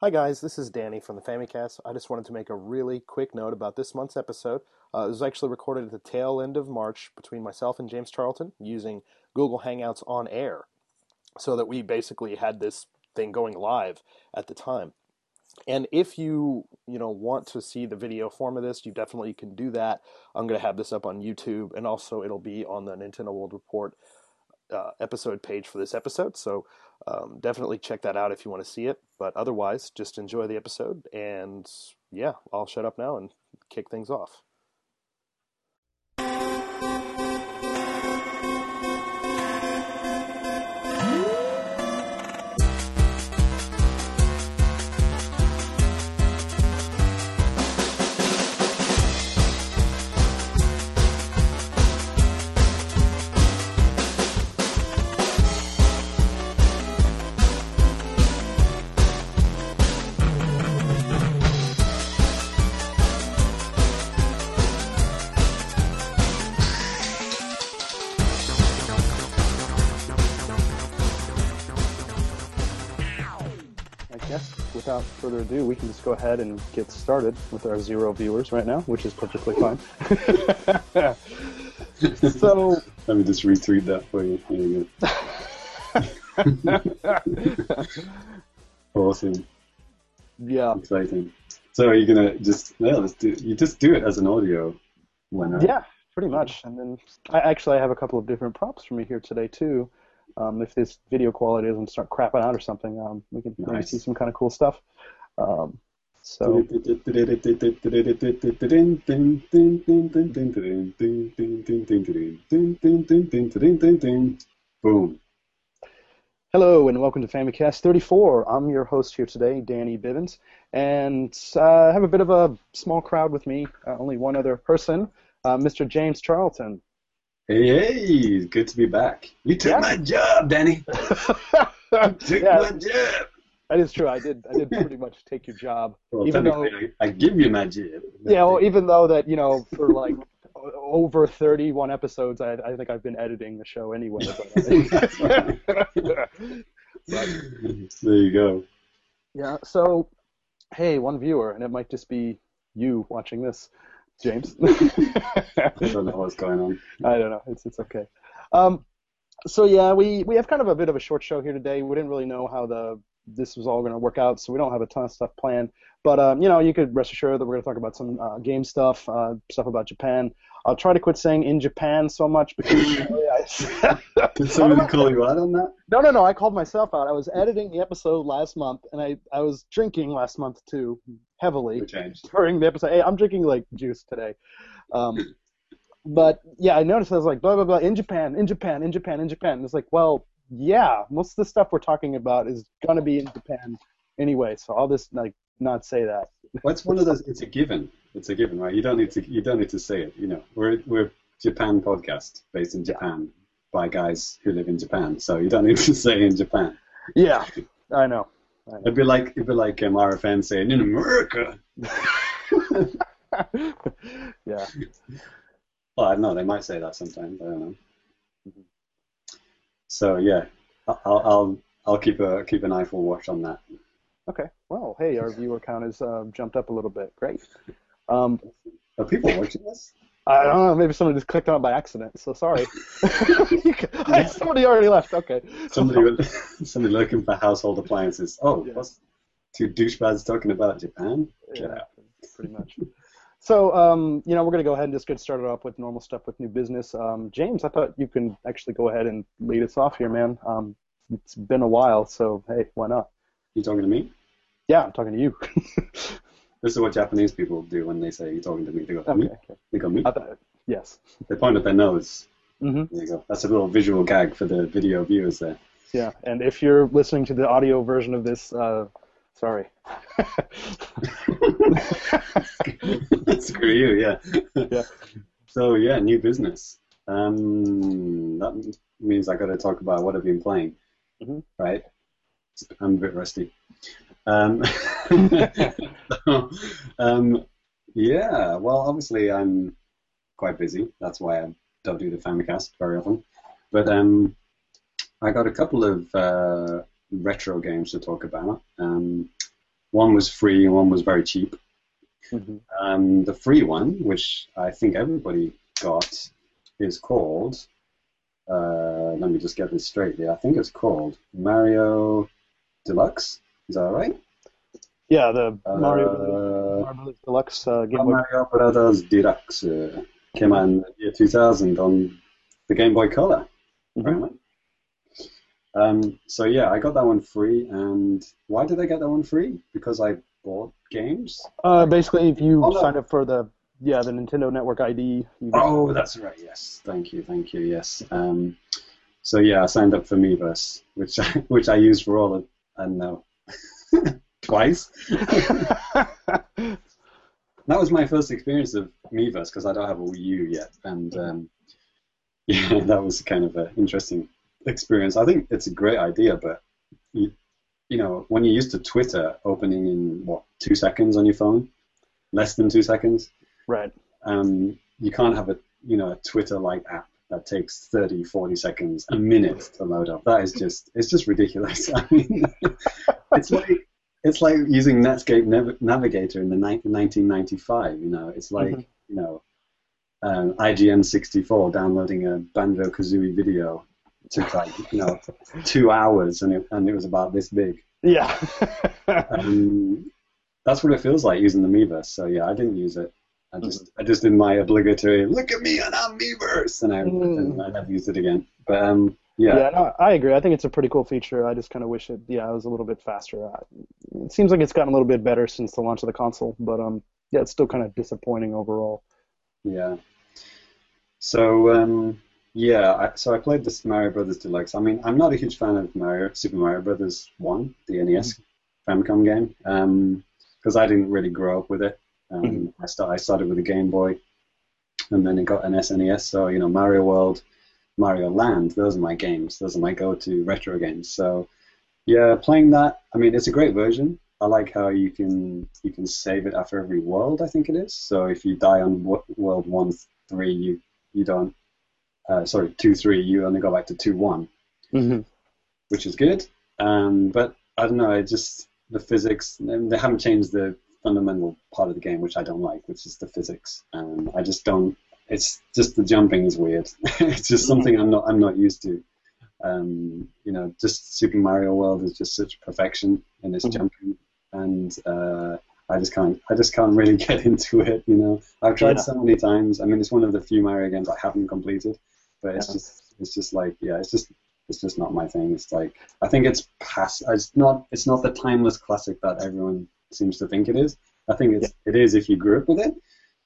Hi guys, this is Danny from the Famicast. I just wanted to make a really quick note about this month's episode. Uh, it was actually recorded at the tail end of March between myself and James Charlton using Google Hangouts on air, so that we basically had this thing going live at the time. And if you you know want to see the video form of this, you definitely can do that. I'm going to have this up on YouTube, and also it'll be on the Nintendo World Report uh, episode page for this episode. So um, definitely check that out if you want to see it. But otherwise, just enjoy the episode. And yeah, I'll shut up now and kick things off. Without further ado, we can just go ahead and get started with our zero viewers right now, which is perfectly fine. so, Let me just retweet that for you. There you go. awesome. yeah, Exciting. So are you gonna just yeah, let's do you just do it as an audio yeah, pretty much. And then I actually I have a couple of different props for me here today too. Um, if this video quality doesn't start crapping out or something, um, we can maybe see some kind of cool stuff. Um, so Boom. Hello and welcome to Famicast 34. I'm your host here today, Danny Bivens, and uh, I have a bit of a small crowd with me. Uh, only one other person, uh, Mr. James Charlton. Hey, good to be back. You took Yeah. my job, Danny. You took Yeah. my job. That is true. I did. I did pretty much take your job, Well, even though I, I give you my job. yeah. Well, even though that you know for like over 31 episodes, I, I think I've been editing the show anyway. But, uh, there you go. yeah. So, hey, one viewer, and it might just be you watching this, James. I don't know what's going on. I don't know. It's it's okay. Um, so yeah, we we have kind of a bit of a short show here today. We didn't really know how the this was all going to work out, so we don't have a ton of stuff planned. But um, you know, you could rest assured that we're going to talk about some uh, game stuff, uh, stuff about Japan. I'll try to quit saying in Japan so much because I, Did somebody call you out on that? no, no, no. I called myself out. I was editing the episode last month, and I I was drinking last month too heavily during the episode. Hey, I'm drinking like juice today. Um, but yeah, I noticed I was like blah blah blah in Japan, in Japan, in Japan, in Japan. And it's like, well, yeah, most of the stuff we're talking about is gonna be in Japan anyway. So all this like not say that. It's one of those. It's a given. It's a given, right? You don't need to. You don't need to say it. You know, we're we're Japan podcast based in Japan by guys who live in Japan, so you don't need to say in Japan. Yeah, I know. It'd be like it'd be like um, RFN saying in America. yeah. Well, I don't know. They might say that sometimes. I don't know. So yeah, I'll I'll I'll keep a keep an eyeful watch on that. Okay. Well, hey, our viewer count has uh, jumped up a little bit. Great. Um, Are people watching this? I don't know. Maybe somebody just clicked on it by accident. So sorry. somebody already left. Okay. Somebody somebody looking for household appliances. Oh, Yeah. what's two douchebags talking about Japan? Get Yeah, out. pretty much. So, um, you know, we're going to go ahead and just get started off with normal stuff with new business. Um, James, I thought you can actually go ahead and lead us off here, man. Um, it's been a while, so hey, why not? You talking to me? Yeah, I'm talking to you. This is what Japanese people do when they say you're talking to me. They go, okay. me? okay. They go, me? Thought, yes. They point at their nose. hmm There you go. That's a little visual gag for the video viewers there. Yeah, and if you're listening to the audio version of this, uh, sorry. Screw you, yeah. Yeah. So yeah, new business. Um, that means I got to talk about what I've been playing, Mhm. right? I'm a bit rusty. Um, so, um, yeah. Well, obviously I'm quite busy. That's why I don't do the Famicast very often. But um, I got a couple of uh, retro games to talk about. Um, one was free and one was very cheap. Mhm. Um, the free one, which I think everybody got, is called. Uh, let me just get this straight here. I think it's called Mario Deluxe. Is that right? Yeah, the Uh, Mario, Brothers Deluxe uh, Game Boy. Mario Brothers Deluxe uh, came out in the year 2000 on the Game Boy Color. Mhm. Um, so yeah, I got that one free, and why did I get that one free? Because I bought games. Uh, basically, if you Oh, sign up for the yeah the Nintendo Network ID, Oh, that's right. Yes, thank you, thank you. Yes. Um, so yeah, I signed up for Miiverse, which I, which I used for all of I don't know twice. that was my first experience of Miiverse because I don't have a Wii U yet, and um, yeah, that was kind of an interesting experience. I think it's a great idea, but you, you know, when you're used to Twitter opening in what two seconds on your phone, less than two seconds, right. um, you can't have a you know a Twitter-like app that takes 30, 40 seconds, a minute to load up. That is just it's just ridiculous. I mean, it's like it's like using Netscape Nav- Navigator in the ni- 1995. You know, it's like Mhm. you know um, IGN 64 downloading a Banjo Kazooie video. It took like you know two hours, and it and it was about this big. Yeah. Um, that's what it feels like using the Miiverse. So yeah, I didn't use it. I just I just did my obligatory look at me and I'm Miiverse, and I, and I never used it again. But um, yeah, yeah, no, I agree. I think it's a pretty cool feature. I just kind of wish it, yeah, it was a little bit faster. It seems like it's gotten a little bit better since the launch of the console, but um, yeah, it's still kind of disappointing overall. yeah. So um, yeah, I, so I played this Mario Brothers Deluxe. I mean, I'm not a huge fan of Mario Super Mario Brothers One, the NES Famicom game, because I didn't really grow up with it. Um, Mhm. I, start, I started with a Game Boy, and then it got an SNES. So you know, Mario World, Mario Land, those are my games. Those are my go-to retro games. So yeah, playing that. I mean, it's a great version. I like how you can you can save it after every world. I think it is. So if you die on wo- world one, three, you you don't. Uh, sorry, two, three. You only go back to two, one Mm-hmm. which is good. Um, but I don't know, it just the physics. They haven't changed the fundamental part of the game, which I don't like, which is the physics. Um, I just don't. It's just the jumping is weird. it's just something I'm not I'm not used to. Um, you know, just Super Mario World is just such perfection in its Mhm. jumping, and uh, I just can't I just can't really get into it. You know, I've tried Yeah. so many times. I mean, it's one of the few Mario games I haven't completed, but it's Yeah. just it's just like yeah, it's just it's just not my thing. It's like I think it's past. It's not. It's not the timeless classic that everyone seems to think it is. I think it's it is if you grew up with it.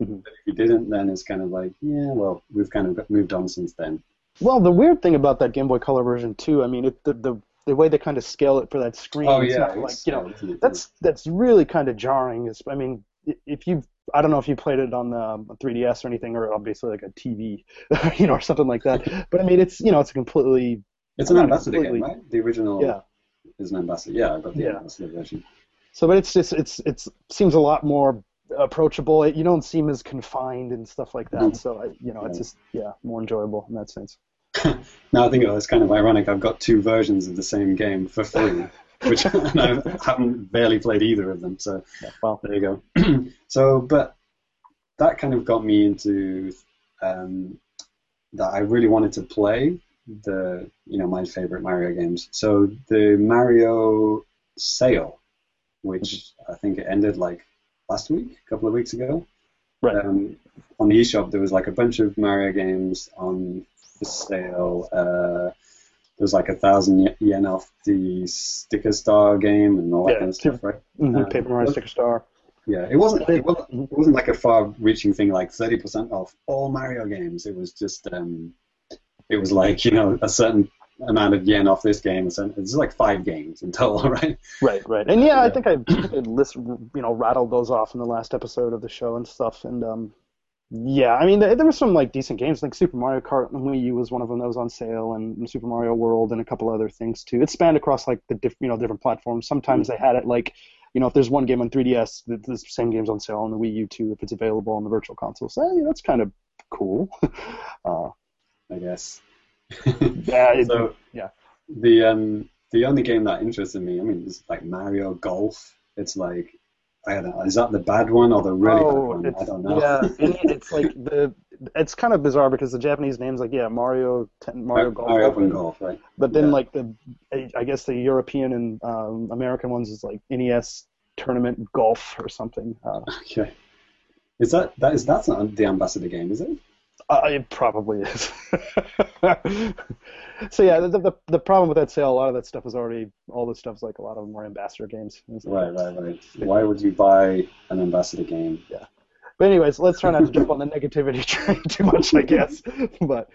Mhm. But if you didn't, then it's kind of like yeah, well, we've kind of moved on since then. Well, the weird thing about that Game Boy Color version too, I mean, it, the, the the way they kind of scale it for that screen, Oh it's yeah, it's- like you know, yeah, that's that's really kind of jarring. Is I mean, if you I don't know if you played it on the um, 3DS or anything, or obviously like a TV, you know, or something like that. But I mean, it's you know, it's a completely It's an ambassador game, right? The original yeah. is an ambassador. Yeah, I got the Yeah. ambassador version. So, but it's just it's it's seems a lot more approachable. It, you don't seem as confined and stuff like that. Mhm. So, I, you know, it's just yeah, more enjoyable in that sense. Now I think oh, it's kind of ironic. I've got two versions of the same game for free, which and I haven't barely played either of them. So Well, there you go. so, but that kind of got me into um, that I really wanted to play the you know my favorite Mario games. So the Mario sale, which I think it ended like last week, a couple of weeks ago. Right. Um, on the eShop, there was like a bunch of Mario games on the sale. Uh, there was like a thousand yen off the Sticker Star game and all that Yeah, kind of stuff, right? mhm, Um, Paper Mario Sticker Star. Yeah, it wasn't. It wasn't, Mhm. it wasn't like a far-reaching thing, like thirty percent off all Mario games. It was just, um, it was like you know a certain amount of yen off this game. It's like five games in total, right? Right, right, and yeah, I Yeah. think I, think I list, you know, rattled those off in the last episode of the show and stuff, and um, yeah, I mean, there, there were some like decent games, like Super Mario Kart on Wii U was one of them that was on sale, and Super Mario World and a couple other things too. It spanned across like the diff, you know, different platforms. Sometimes they had it like, you know, if there's one game on 3DS, the, the same game's on sale on the Wii U too, if it's available on the Virtual Console. So yeah, that's kind of cool. uh, I guess. yeah, it- so yeah. the um, the only game that interested me, I mean, it's like Mario Golf. It's like, I don't know, is that the bad one or the really bad oh, one? it's, I don't know. yeah, it's like the it's kind of bizarre because the Japanese names like yeah Mario Mario Golf, Mario Open, Golf, right? but then yeah. like the I guess the European and um, American ones is like NES Tournament Golf or something. Uh, Okay. Is that that is that's not the ambassador game, is it? Uh, it probably is. so yeah, the, the the problem with that sale, a lot of that stuff is already all this stuff's like a lot of them are ambassador games. Right, right, right. Why would you buy an ambassador game? Yeah. But anyways, let's try not to jump on the negativity train too much, I guess. But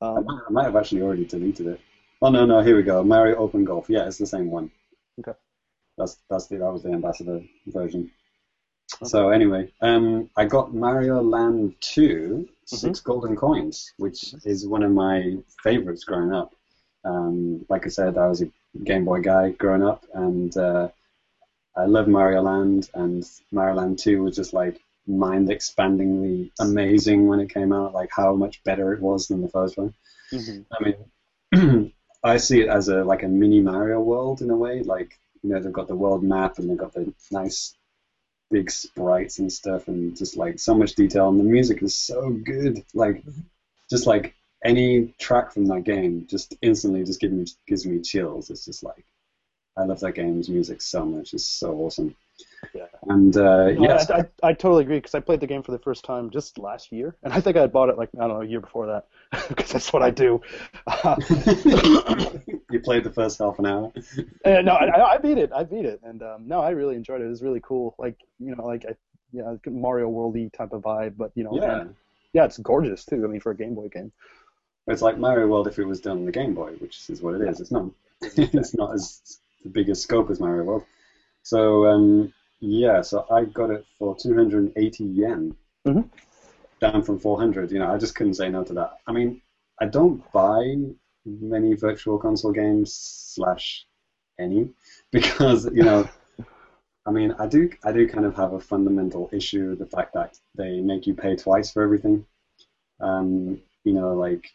I um, might, I might have actually already deleted it. Oh no, no, here we go. Mario Open Golf. Yeah, it's the same one. Okay. That's that's the that was the ambassador version. So anyway, um, I got Mario Land 2, 6 golden coins, which is one of my favorites growing up. Um, like I said, I was a Game Boy guy growing up, and uh, I loved Mario Land, and Mario Land 2 was just like mind-expandingly amazing when it came out, like how much better it was than the first one. mhm. I mean, I see it as a like a mini Mario world in a way. Like you know, they've got the world map and they've got the nice big sprites and stuff, and just like so much detail. And the music is so good. Like mm-hmm. just like any track from that game, just instantly just gives me gives me chills. It's just like I love that game's music so much. It's so awesome. Yeah. And uh, No, yes, I, I, I totally agree because I played the game for the first time just last year, and I think I had bought it like I don't know a year before that because that's what I do. Uh, you played the first half an hour. Uh, no, I, I beat it. I beat it, and um, no, I really enjoyed it. It was really cool. Like you know, like I, yeah, Mario Worldy type of vibe, but you know, Yeah. and- yeah, it's gorgeous too. I mean, for a Game Boy game. It's like Mario World if it was done on the Game Boy, which is what it is. It's not. it's not as the biggest scope as Mario World. So um, yeah, so I got it for 280 yen, Mhm. down from 400. You know, I just couldn't say no to that. I mean, I don't buy many virtual console games slash any because you know. I mean, I do, I do kind of have a fundamental issue with the fact that they make you pay twice for everything. Um, you know, like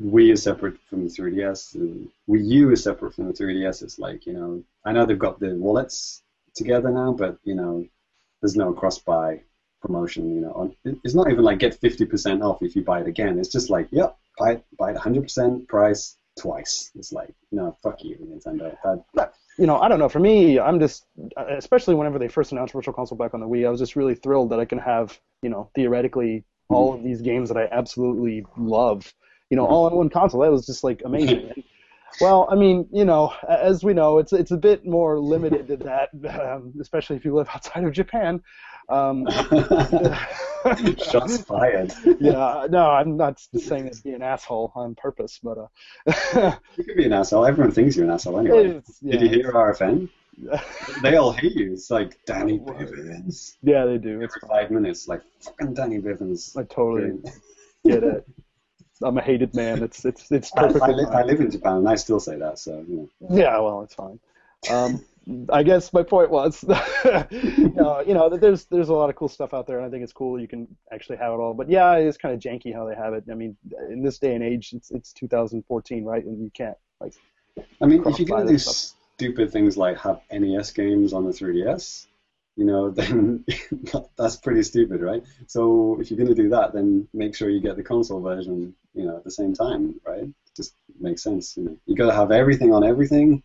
Wii is separate from the 3DS. and Wii U is separate from the 3DS. It's like, you know, I know they've got the wallets together now, but, you know, there's no cross-buy promotion, you know. It's not even like get 50% off if you buy it again. It's just like, yep, buy it, buy it 100% price twice. It's like, no, fuck you, Nintendo. That, You know, I don't know. For me, I'm just, especially whenever they first announced Virtual Console back on the Wii, I was just really thrilled that I can have, you know, theoretically all of these games that I absolutely love, you know, mm-hmm. all on one console. That was just like amazing. Well, I mean, you know, as we know, it's it's a bit more limited to that, um, especially if you live outside of Japan. Um, Shots fired. yeah, no, I'm not saying this to be an asshole on purpose, but uh, You could be an asshole. Everyone thinks you're an asshole anyway. yeah, Did you hear RFN? They all hate you. It's like Danny Bivens. yeah, they do. It's Every five minutes, like fucking Danny Bivens. I totally get it. I'm a hated man. It's it's it's I, I, perfectly li- I live in Japan and I still say that, so you know. Yeah, well, it's fine. Um, I guess my point was, no, you know, that there's there's a lot of cool stuff out there, and I think it's cool you can actually have it all. But yeah, it's kind of janky how they have it. I mean, in this day and age, it's it's 2014, right? And you can't like, I mean, if you're gonna do stuff. stupid things like have NES games on the 3DS, you know, then that's pretty stupid, right? So if you're gonna do that, then make sure you get the console version, you know, at the same time, right? Just makes sense. You know, you gotta have everything on everything.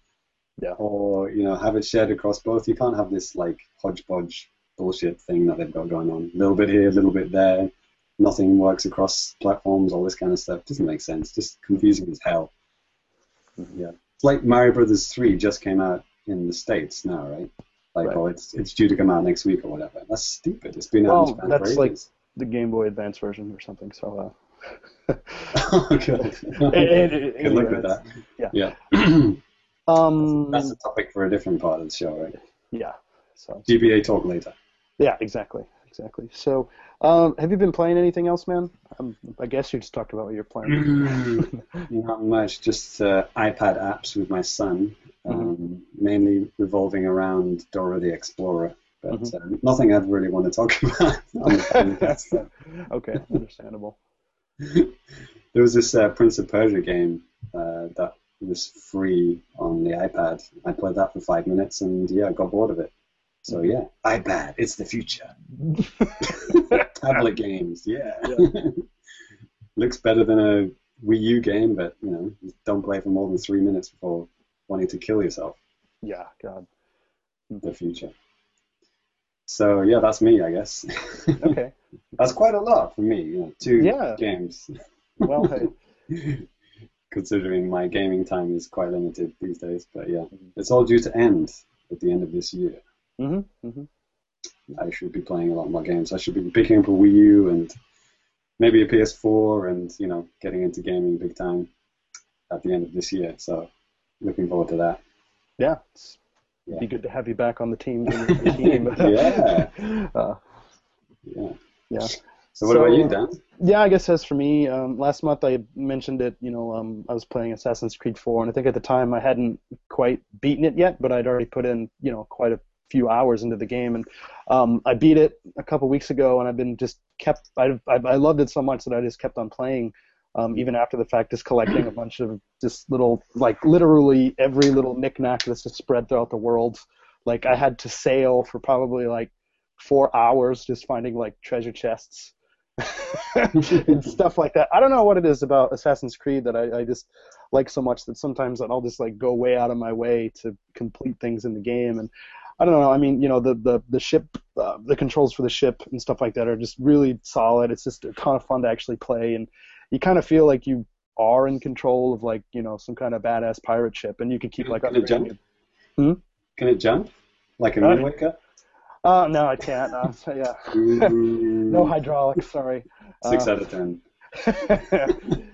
Yeah. Or you know, have it shared across both. You can't have this like hodgepodge bullshit thing that they've got going on. A little bit here, a little bit there. Nothing works across platforms. All this kind of stuff doesn't make sense. Just confusing as hell. Mm-hmm. Yeah. It's like Mario Brothers 3 just came out in the States now, right? Like, Right. oh, it's it's due to come out next week or whatever. That's stupid. It's been out Well, that's for like- the Game Boy Advance version or something. So, uh, oh, God. and- and- Good luck anyway, with that. yeah. Yeah. um, That's a topic for a different part of the show, right? yeah. So GBA talk later. yeah, exactly, exactly. So, um, have you been playing anything else, man? Um, I guess you just talked about what you're playing. Not much, just uh, iPad apps with my son, um, mainly revolving around Dora the Explorer. But Mhm. uh, nothing I'd really want to talk about so. okay, understandable. there was this uh, Prince of Persia game uh, that was free on the iPad. I played that for five minutes, and yeah, I got bored of it. So yeah, iPad, it's the future. Tablet games, yeah. Looks better than a Wii U game, but you know, don't play for more than three minutes before wanting to kill yourself. Yeah, God. The future. So yeah, that's me, I guess. Okay. that's quite a lot for me. You know, two Yeah. games. Well, hey. Considering my gaming time is quite limited these days, but yeah, mm-hmm. it's all due to end at the end of this year. Hmm hmm I should be playing a lot more games. I should be picking up a Wii U and maybe a PS4 and, you know, getting into gaming big time at the end of this year. So looking forward to that. Yeah. It's, Yeah. Be good to have you back on the team. The team. Yeah. Uh, Yeah. yeah. So what about you, Dan? Yeah, I guess as for me, um, last month I mentioned it. You know, um, I was playing Assassin's Creed 4, and I think at the time I hadn't quite beaten it yet, but I'd already put in, you know, quite a few hours into the game, and um, I beat it a couple weeks ago, and I've been just kept. I, I, I loved it so much that I just kept on playing, um, even after the fact, just collecting a bunch of just little, like literally every little knickknack that's just spread throughout the world. Like I had to sail for probably like four hours just finding like treasure chests and stuff like that. I don't know what it is about Assassin's Creed that I, I just like so much that sometimes I'll just like go way out of my way to complete things in the game. And I don't know. I mean, you know, the the the ship, uh, the controls for the ship and stuff like that are just really solid. It's just a ton of fun to actually play, and you kind of feel like you are in control of like you know some kind of badass pirate ship, and you can keep like Can it jump? it. Can it jump? Like an Wind Waker? Uh, no, I can't. Uh, so, yeah, no hydraulics. Sorry. Six Uh, out of ten.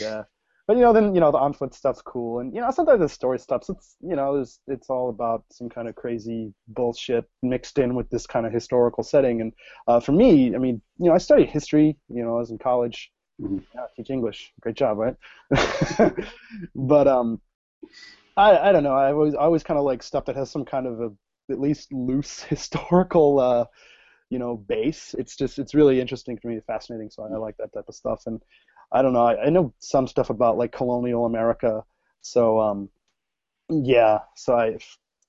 yeah. But you know, then you know the on foot stuff's cool, and you know sometimes the story stuff's it's you know it's it's all about some kind of crazy bullshit mixed in with this kind of historical setting. And uh, for me, I mean, you know, I studied history. You know, I was in college. Mhm. Yeah, I teach English. Great job, right? but um, I I don't know. I always I always kind of like stuff that has some kind of a at least loose historical uh you know base. It's just it's really interesting to me, fascinating. So I like that type of stuff. And I don't know. I, I know some stuff about like colonial America. So um, yeah. So I,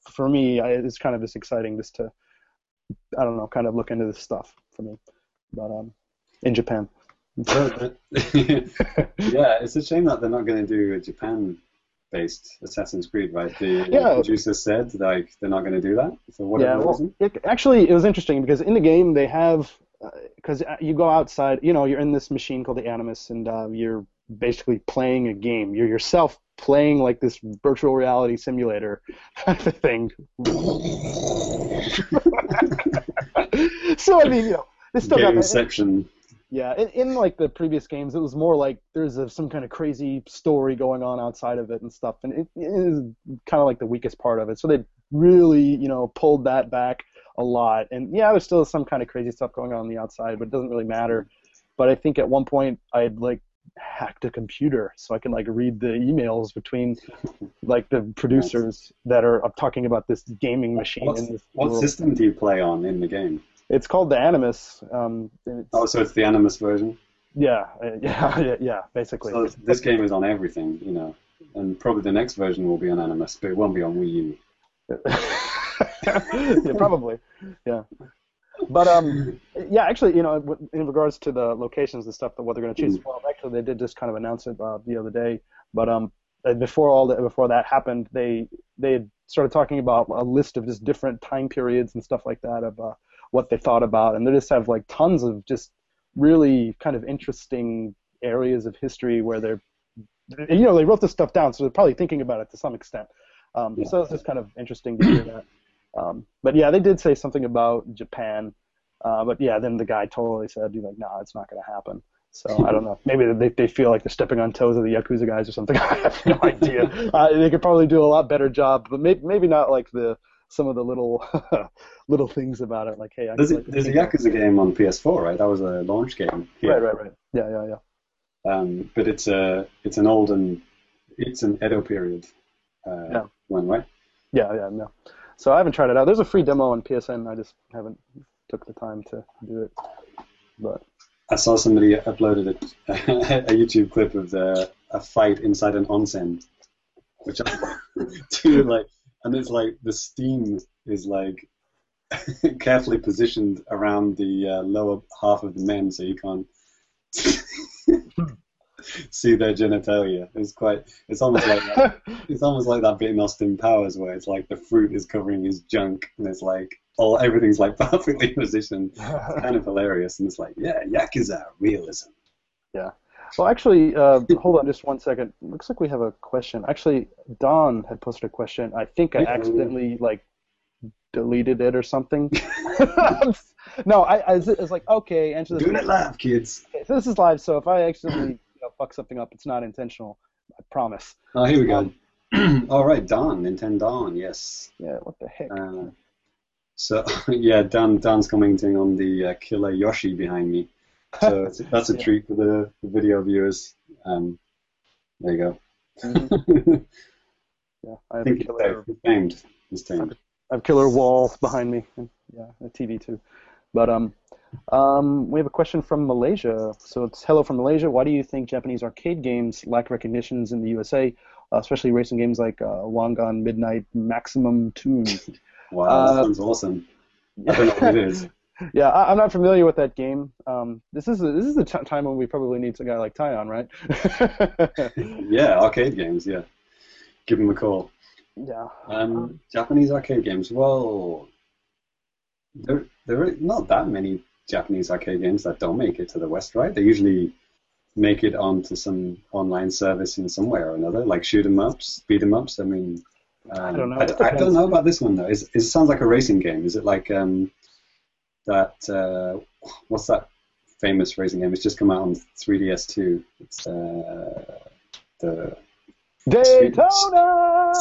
for me, I, it's kind of just exciting just to, I don't know, kind of look into this stuff for me. But um, in Japan. yeah, it's a shame that they're not going to do a Japan-based Assassin's Creed, right? The Yeah. producer said like they're not going to do that for whatever yeah, well, reason. it, actually, it was interesting because in the game they have, because you go outside, you know, you're in this machine called the Animus, and uh, you're basically playing a game. You're yourself playing like this virtual reality simulator type of thing. so I mean, you know, this still got Gameception. yeah, in, in like the previous games, it was more like there's a, some kind of crazy story going on outside of it and stuff, and it, it is kind of like the weakest part of it. So they really, you know, pulled that back a lot. And yeah, there's still some kind of crazy stuff going on on the outside, but it doesn't really matter. But I think at one point I had like hacked a computer so I can like read the emails between like the producers that are talking about this gaming machine. This What world. system do you play on in the game? It's called the Animus. Um, Oh, so it's the Animus version. yeah, uh, yeah, yeah, yeah, basically. So this game is on everything, you know, and probably the next version will be on Animus, but it won't be on Wii U. yeah, probably. Yeah. But um, yeah, actually, you know, in regards to the locations and stuff, that what they're going to choose. Well, actually, they did just kind of announce it uh, the other day. But um, uh, before all that, before that happened, they they had started talking about a list of just different time periods and stuff like that of uh, what they thought about, and they just have like tons of just really kind of interesting areas of history where they're, you know, they wrote this stuff down, so they're probably thinking about it to some extent. Um, Yeah. So it's just kind of interesting to hear that. Um, but yeah, they did say something about Japan. Uh, but yeah, then the guy totally said, "He's like, no, it's not going to happen." So I don't know. Maybe they they feel like they're stepping on toes of the yakuza guys or something. I have no idea. Uh, they could probably do a lot better job, but maybe maybe not like the some of the little little things about it. Like, hey, I There's a, there's a Yakuza game on PS4, right? That was a launch game. here. Right, right, right. Yeah, yeah, yeah. Um, but it's a it's an olden, it's an Edo period uh, Yeah. one, right? Yeah, yeah, no. So I haven't tried it out. There's a free demo on PSN. I just haven't took the time to do it. But I saw somebody uploaded a, a YouTube clip of the, a fight inside an onsen. which I do like, and it's like the steam is like carefully positioned around the uh, lower half of the men, so you can't see their genitalia. It's quite. It's almost like that. It's almost like that bit in Austin Powers where it's like the fruit is covering his junk, and it's like all everything's like perfectly positioned. It's kind of hilarious, and it's like, yeah, yakuza realism. Yeah. Well, actually, uh, hold on just one second. Looks like we have a question. Actually, Don had posted a question. I think I accidentally like deleted it or something. no, I, I was, it's like okay, answer this. Doing it live, kids. Okay, so this is live, so if I accidentally fuck something up, it's not intentional. I promise. Oh, here we go. all right, Don, Nintendo Don, yes. Yeah. What the heck? Uh, so yeah, Dan Dan's commenting on the uh, killer Yoshi behind me. So that's a Yeah. treat for the, the video viewers. Um, there you go. Mhm. Yeah, I I have a think it's killer. It's tamed. It's tamed. I have killer wall behind me. and, Yeah, a TV too. But um, um, we have a question from Malaysia. So it's hello from Malaysia. Why do you think Japanese arcade games lack recognitions in the USA, uh, especially racing games like uh, Wangan Midnight Maximum Tune? Wow, Uh, that sounds awesome. I don't know what it is. yeah, I, I'm not familiar with that game. Um, this is a, this is the t- time when we probably need a guy like Tyon, right? Yeah, arcade games. Yeah, give him a call. yeah. Um, Japanese arcade games. Well, there there are not that many Japanese arcade games that don't make it to the West, right? They usually make it onto some online service in some way or another, like shoot 'em ups, beat 'em ups. I mean, um, I don't know. I, I don't know about this one though. Is it sounds like a racing game? Is it like um, that? Uh, what's that famous racing game? It's just come out on 3DS2. It's uh, the Daytona.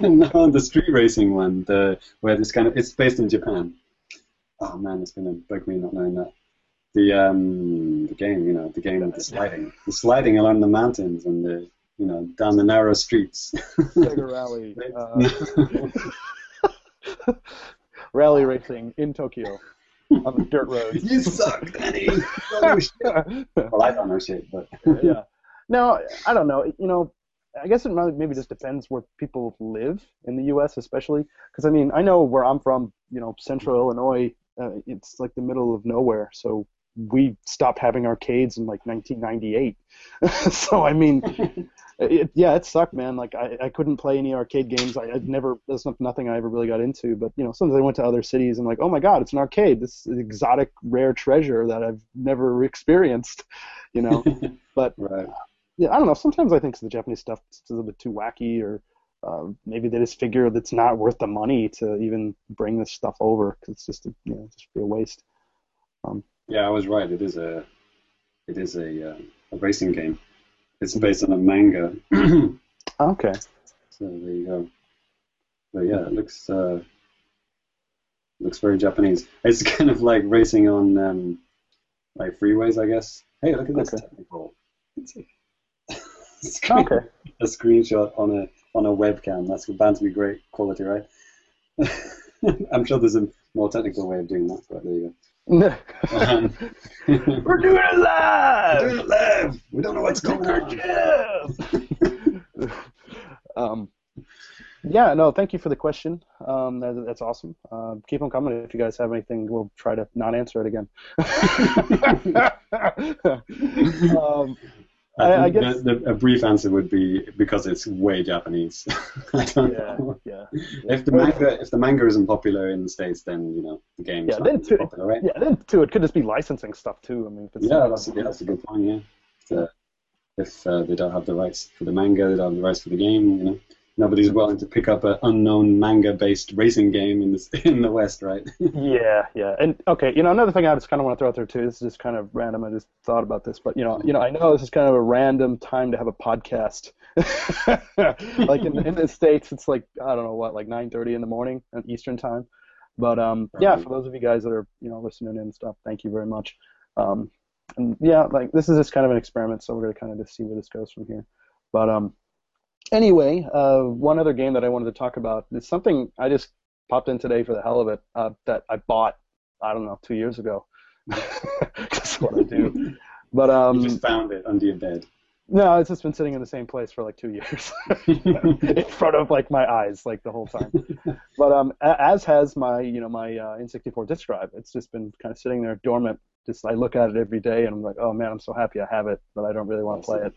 no, the street racing one, the where this kind of it's based in Japan. Oh man, it's gonna bug me not knowing that. The um the game, you know, the game of the sliding, the sliding along the mountains and the you know down the narrow streets. Sega Rally. Uh, rally racing in Tokyo on the dirt roads. you suck, Danny. You don't know shit. well, I don't know shit, but yeah. No, I don't know. You know, I guess it maybe just depends where people live in the U.S., especially because I mean, I know where I'm from. You know, Central Illinois. Uh, it's like the middle of nowhere, so we stopped having arcades in like 1998. so I mean, it, yeah, it sucked, man. Like I, I couldn't play any arcade games. I, I'd never. That's not, nothing I ever really got into. But you know, sometimes I went to other cities and like, oh my god, it's an arcade. This is exotic, rare treasure that I've never experienced. You know, but right. yeah, I don't know. Sometimes I think the Japanese stuff is a little bit too wacky, or uh, maybe they just figure it's not worth the money to even bring this stuff over because it's just a, you know just be a waste. Yeah, I was right. It is a it is a uh, a racing game. It's based on a manga. Okay. So there you go. But yeah, it looks uh, looks very Japanese. It's kind of like racing on um, like freeways, I guess. Hey, look at this Okay. technical. It's a, screen- Okay. a screenshot on a on a webcam. That's bound to be great quality, right? I'm sure there's a more technical way of doing that, but there you go. Um, We're doing it live. We're doing it live. We don't know what's going on. um, yeah, no, thank you for the question. Um, that, that's awesome. Uh, keep them coming. If you guys have anything, we'll try to not answer it again. um, I, I- I think guess- the, the, a brief answer would be because it's way Japanese. I don't yeah, know. yeah. If the manga if the manga isn't popular in the states, then you know the game's Yeah, not then too- popular, right? Yeah, then too, it could just be licensing stuff too. I mean, if it's Yeah, that's a, that's a good point. Yeah, if, uh, if uh, they don't have the rights for the manga, they don't have the rights for the game. You know, nobody's willing to pick up an unknown manga-based racing game in the in the West, right? Yeah, yeah, and okay, you know, another thing I just kind of want to throw out there too. This is just kind of random. I just thought about this, but you know, you know, I know this is kind of a random time to have a podcast. like in in the states, it's like I don't know what, like 9:30 in the morning Eastern time. But um, yeah, for those of you guys that are you know listening in and stuff, thank you very much. Um, and yeah, like this is just kind of an experiment, so we're gonna kind of just see where this goes from here. But um, anyway, uh, one other game that I wanted to talk about is something I just popped in today for the hell of it uh, that I bought I don't know two years ago. That's what I do. But um, you just found it under your bed. No, it's just been sitting in the same place for like two years, in front of like my eyes, like the whole time. But um, as has my you know my uh, N64 disk drive. It's just been kind of sitting there dormant. Just I look at it every day, and I'm like, oh man, I'm so happy I have it, but I don't really want to play it.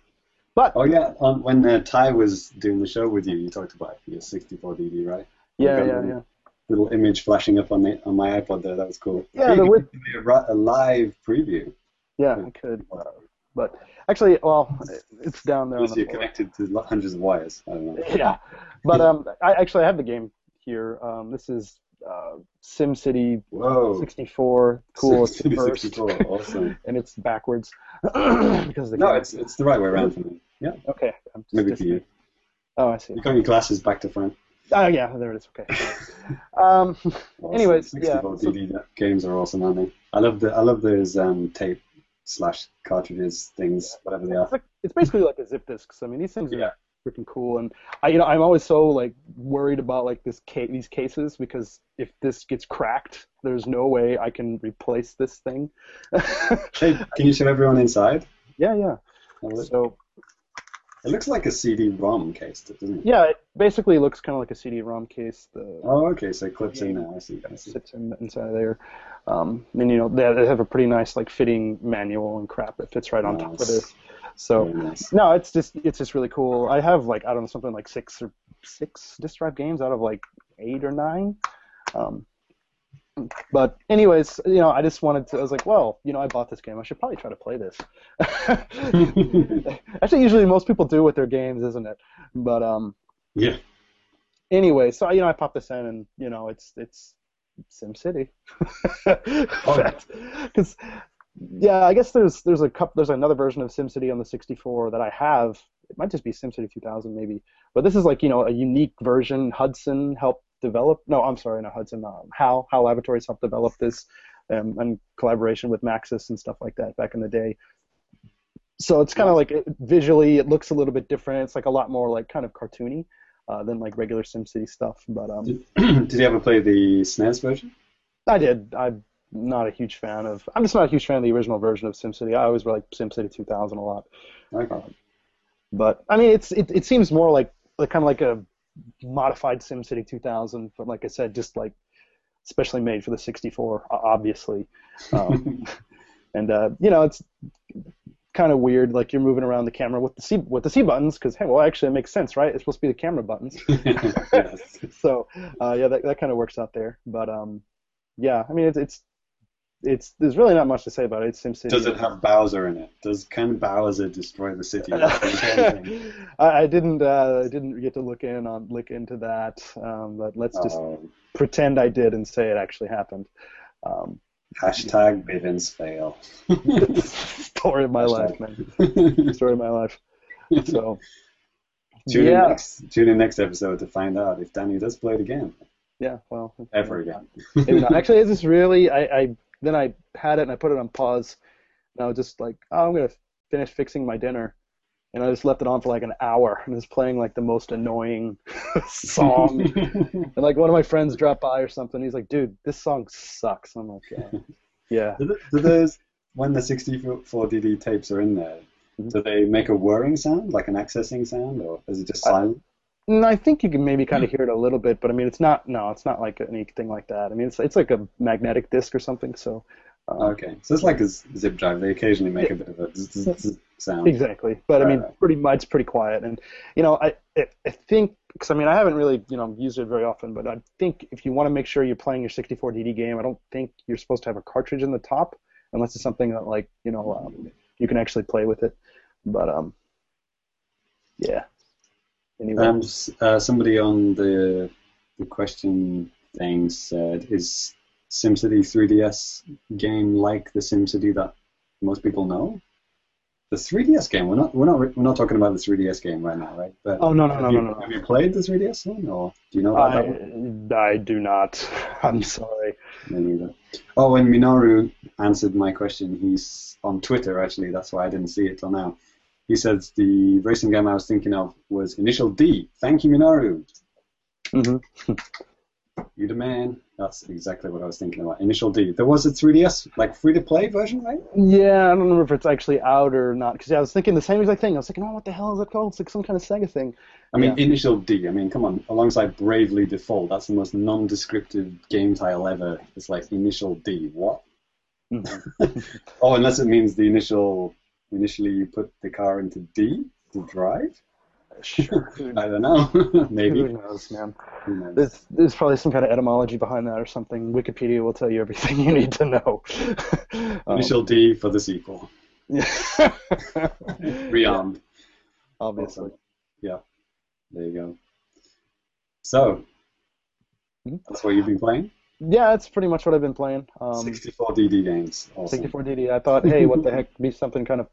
But Oh yeah, um, when uh, Ty was doing the show with you, you talked about your 64DD, right? yeah, yeah, yeah. Little image flashing up on the on my iPod there. That was cool. Yeah, you the could with- a, a live preview. Yeah, I could. But actually, well, it's down there on Unless you're floor. connected to hundreds of wires. I don't know. yeah, but um, I actually I have the game here. Um, this is uh, SimCity Whoa. 64. Cool. It's the City first, 64, awesome. and it's backwards because the No, it's it's the right way around for me. Yeah, okay. I'm just maybe for you. Oh, I see. You got your glasses back to front. Oh yeah, there it is. Okay. um, Awesome. Anyways, yeah, 64 so- games are awesome, aren't they? I love the I love those um, tape slash cartridges things, whatever they are. it's like it's basically like a zip disc. So I mean, these things are Yeah. freaking cool, and I you know I'm always so like worried about like this ca- these cases because if this gets cracked, there's no way I can replace this thing. Hey, can you show everyone inside? yeah, yeah. So It looks like a CD-ROM case, doesn't it? yeah, it basically looks kind of like a CD-ROM case. The Oh, okay, so it clips in there. I see. I see. sits in, inside there. Um, and you know they, have a pretty nice like fitting manual and crap that fits right on top of this. So nice. no, it's just it's just really cool. I have like I don't know something like six or six disk drive games out of like eight or nine. Um, but anyways, you know, I just wanted to. I was like, well, you know, I bought this game. I should probably try to play this. Actually, usually most people do with their games, isn't it? But um, Yeah. anyway, so you know, I popped this in, and you know, it's it's SimCity. Because yeah, I guess there's there's a couple there's another version of SimCity on the 64 that I have. It might just be SimCity 2000 maybe, but this is like you know a unique version. Hudson helped develop. No, I'm sorry, not Hudson. Um, Hal Hal Laboratories helped develop this, um, in collaboration with Maxis and stuff like that back in the day. So it's kind of like it, visually, it looks a little bit different. It's like a lot more like kind of cartoony uh, than like regular SimCity stuff. But um, Did you ever play the SNES version? I did. I'm not a huge fan of. I'm just not a huge fan of the original version of SimCity. I always like SimCity 2000 a lot. Okay. But I mean, it's it, it seems more like like kind of like a modified SimCity 2000. But like I said, just like specially made for the 64, obviously. Um, and uh, you know, it's kind of weird. Like you're moving around the camera with the C with the C buttons because hey, well, actually, it makes sense, right? It's supposed to be the camera buttons. so uh, yeah, that that kind of works out there. But um, yeah, I mean, it's it's it's there's really not much to say about it. It's SimCity. Does it have Bowser in it? Does can Bowser destroy the city? That's the important thing. I, I didn't uh, I didn't get to look in on look into that, um, but let's just Oh, pretend I did and say it actually happened. Um, hashtag Bivens fail. story of my life, man. Story of my life. So Tune Yeah. in next. Tune in next episode to find out if Danny does play it again, yeah, well, ever again. Actually, it's just really I, I then I had it and I put it on pause, and I was just like, oh, I'm gonna finish fixing my dinner, and I just left it on for like an hour and it was playing like the most annoying song. and like one of my friends dropped by or something, he's like, dude, this song sucks. I'm like, yeah, yeah. do, do those when the 64 DD tapes are in there? Mhm. Do they make a whirring sound, like an accessing sound, or is it just silent? And I think you can maybe kind of hear it a little bit, but I mean, it's not. No, it's not like anything like that. I mean, it's it's like a magnetic disc or something. So uh, Okay, so it's like a zip drive. They occasionally make a bit of a zzz, zzz, zzz sound. exactly. But I mean, pretty much pretty quiet. And you know, I I, think because I mean, I haven't really you know used it very often, but I think if you want to make sure you're playing your 64 DD game, I don't think you're supposed to have a cartridge in the top unless it's something that like you know um, you can actually play with it. But um, yeah. Anyway. Um, uh, somebody on the the question thing said, "Is SimCity 3DS game like the SimCity that most people know?" The 3DS game. We're not. We're not. We're not talking about the 3DS game right now, right? But Oh, no, no, no, you, no, no. Have you played the 3DS one, or do you know about that one? I, I do not. I'm sorry. Me neither. Oh, and Minoru answered my question. He's on Twitter, actually. That's why I didn't see it till now. He says the racing game I was thinking of was Initial D. Thank you, Minoru. hmm You the man. That's exactly what I was thinking about. Initial D. There was a 3DS like free to play version, right? Yeah, I don't remember if it's actually out or not. Because yeah, I was thinking the same exact thing. I was thinking, oh, what the hell is that called? It's like some kind of Sega thing. I mean, Yeah. Initial D. I mean, come on. Alongside Bravely Default, that's the most non-descriptive game title ever. It's like Initial D. What? Mhm. Oh, unless it means the initial. Initially, you put the car into D to drive. Sure. I don't know. Maybe. who knows, man? Who knows? There's, there's probably some kind of etymology behind that or something. Wikipedia will tell you everything you need to know. Um, Initial D for the sequel. yeah. Rearmed. Obviously. Yeah. There you go. So, Mhm. that's what you've been playing? Yeah, that's pretty much what I've been playing. Um, 64 DD games. Awesome. 64 DD. I thought, hey, what the heck, be something kind of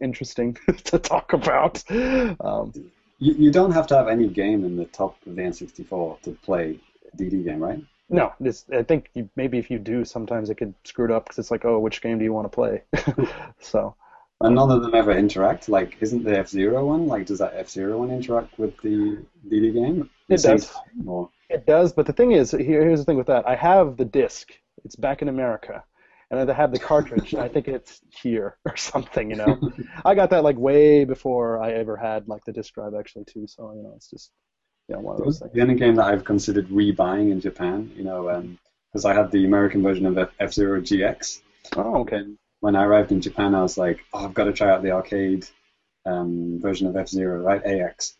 interesting to talk about. Um, You, you don't have to have any game in the top of the N64 to play a DD game, right? no, this, I think you, maybe if you do, sometimes it could screw it up because it's like, oh, which game do you want to play? so, And none of them ever interact. Like, isn't the F Zero one? Like, does that F Zero one interact with the DD game? It does. It does, but the thing is, here, here's the thing with that. I have the disc. It's back in America. And I have the cartridge, I think it's here or something, you know. I got that like way before I ever had like the disc drive actually too, so you know, it's just you know, one of those things. the only game that I've considered rebuying in Japan, you know, because I had the American version of F Zero GX. Oh, okay. And when I arrived in Japan, I was like, oh, I've got to try out the arcade um, version of F Zero, right? AX.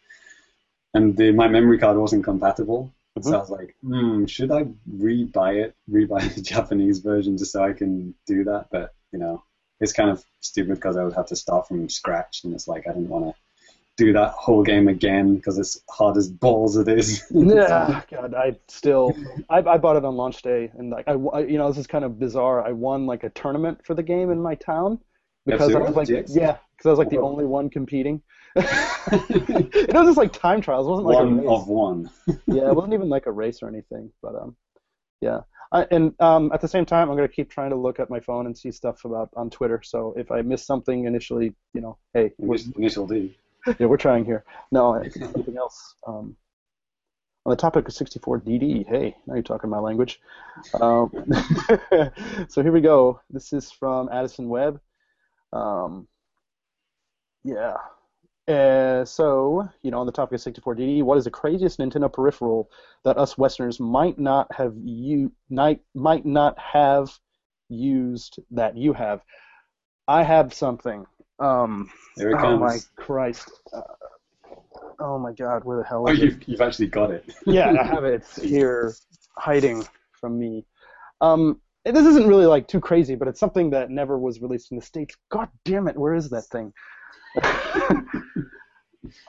And the, my memory card wasn't compatible. So Mhm. I was like, hmm, should I rebuy it, rebuy the Japanese version just so I can do that? But, you know, it's kind of stupid because I would have to start from scratch. And it's like, I didn't want to do that whole game again because it's hard as balls it is. Yeah, God, I still, I, I bought it on launch day, and like, I, I- you know, this is kind of bizarre. I won like a tournament for the game in my town because I was like, yeah, because I was like the only one competing. it was just like time trials. It wasn't like a one race. of one. yeah, it wasn't even like a race or anything. But um, yeah. I, and um, at the same time, I'm gonna keep trying to look at my phone and see stuff about on Twitter. So if I miss something initially, you know, hey, we're, Initial D. yeah, we're trying here. No, anything else. Um, on the topic of 64 DD, hey, now you're talking my language. Um, so here we go. This is from Addison Webb. Um, yeah. Uh, so, you know, on the topic of 64 DD, what is the craziest Nintendo peripheral that us Westerners might not have you might might not have used that you have? I have something. Um, Here it oh comes. my Christ! Uh, oh my God, where the hell Oh, is it? you've, you've actually got it. yeah, I have it. It's here, hiding from me. Um, this isn't really like too crazy, but it's something that never was released in the states. God damn it, where is that thing?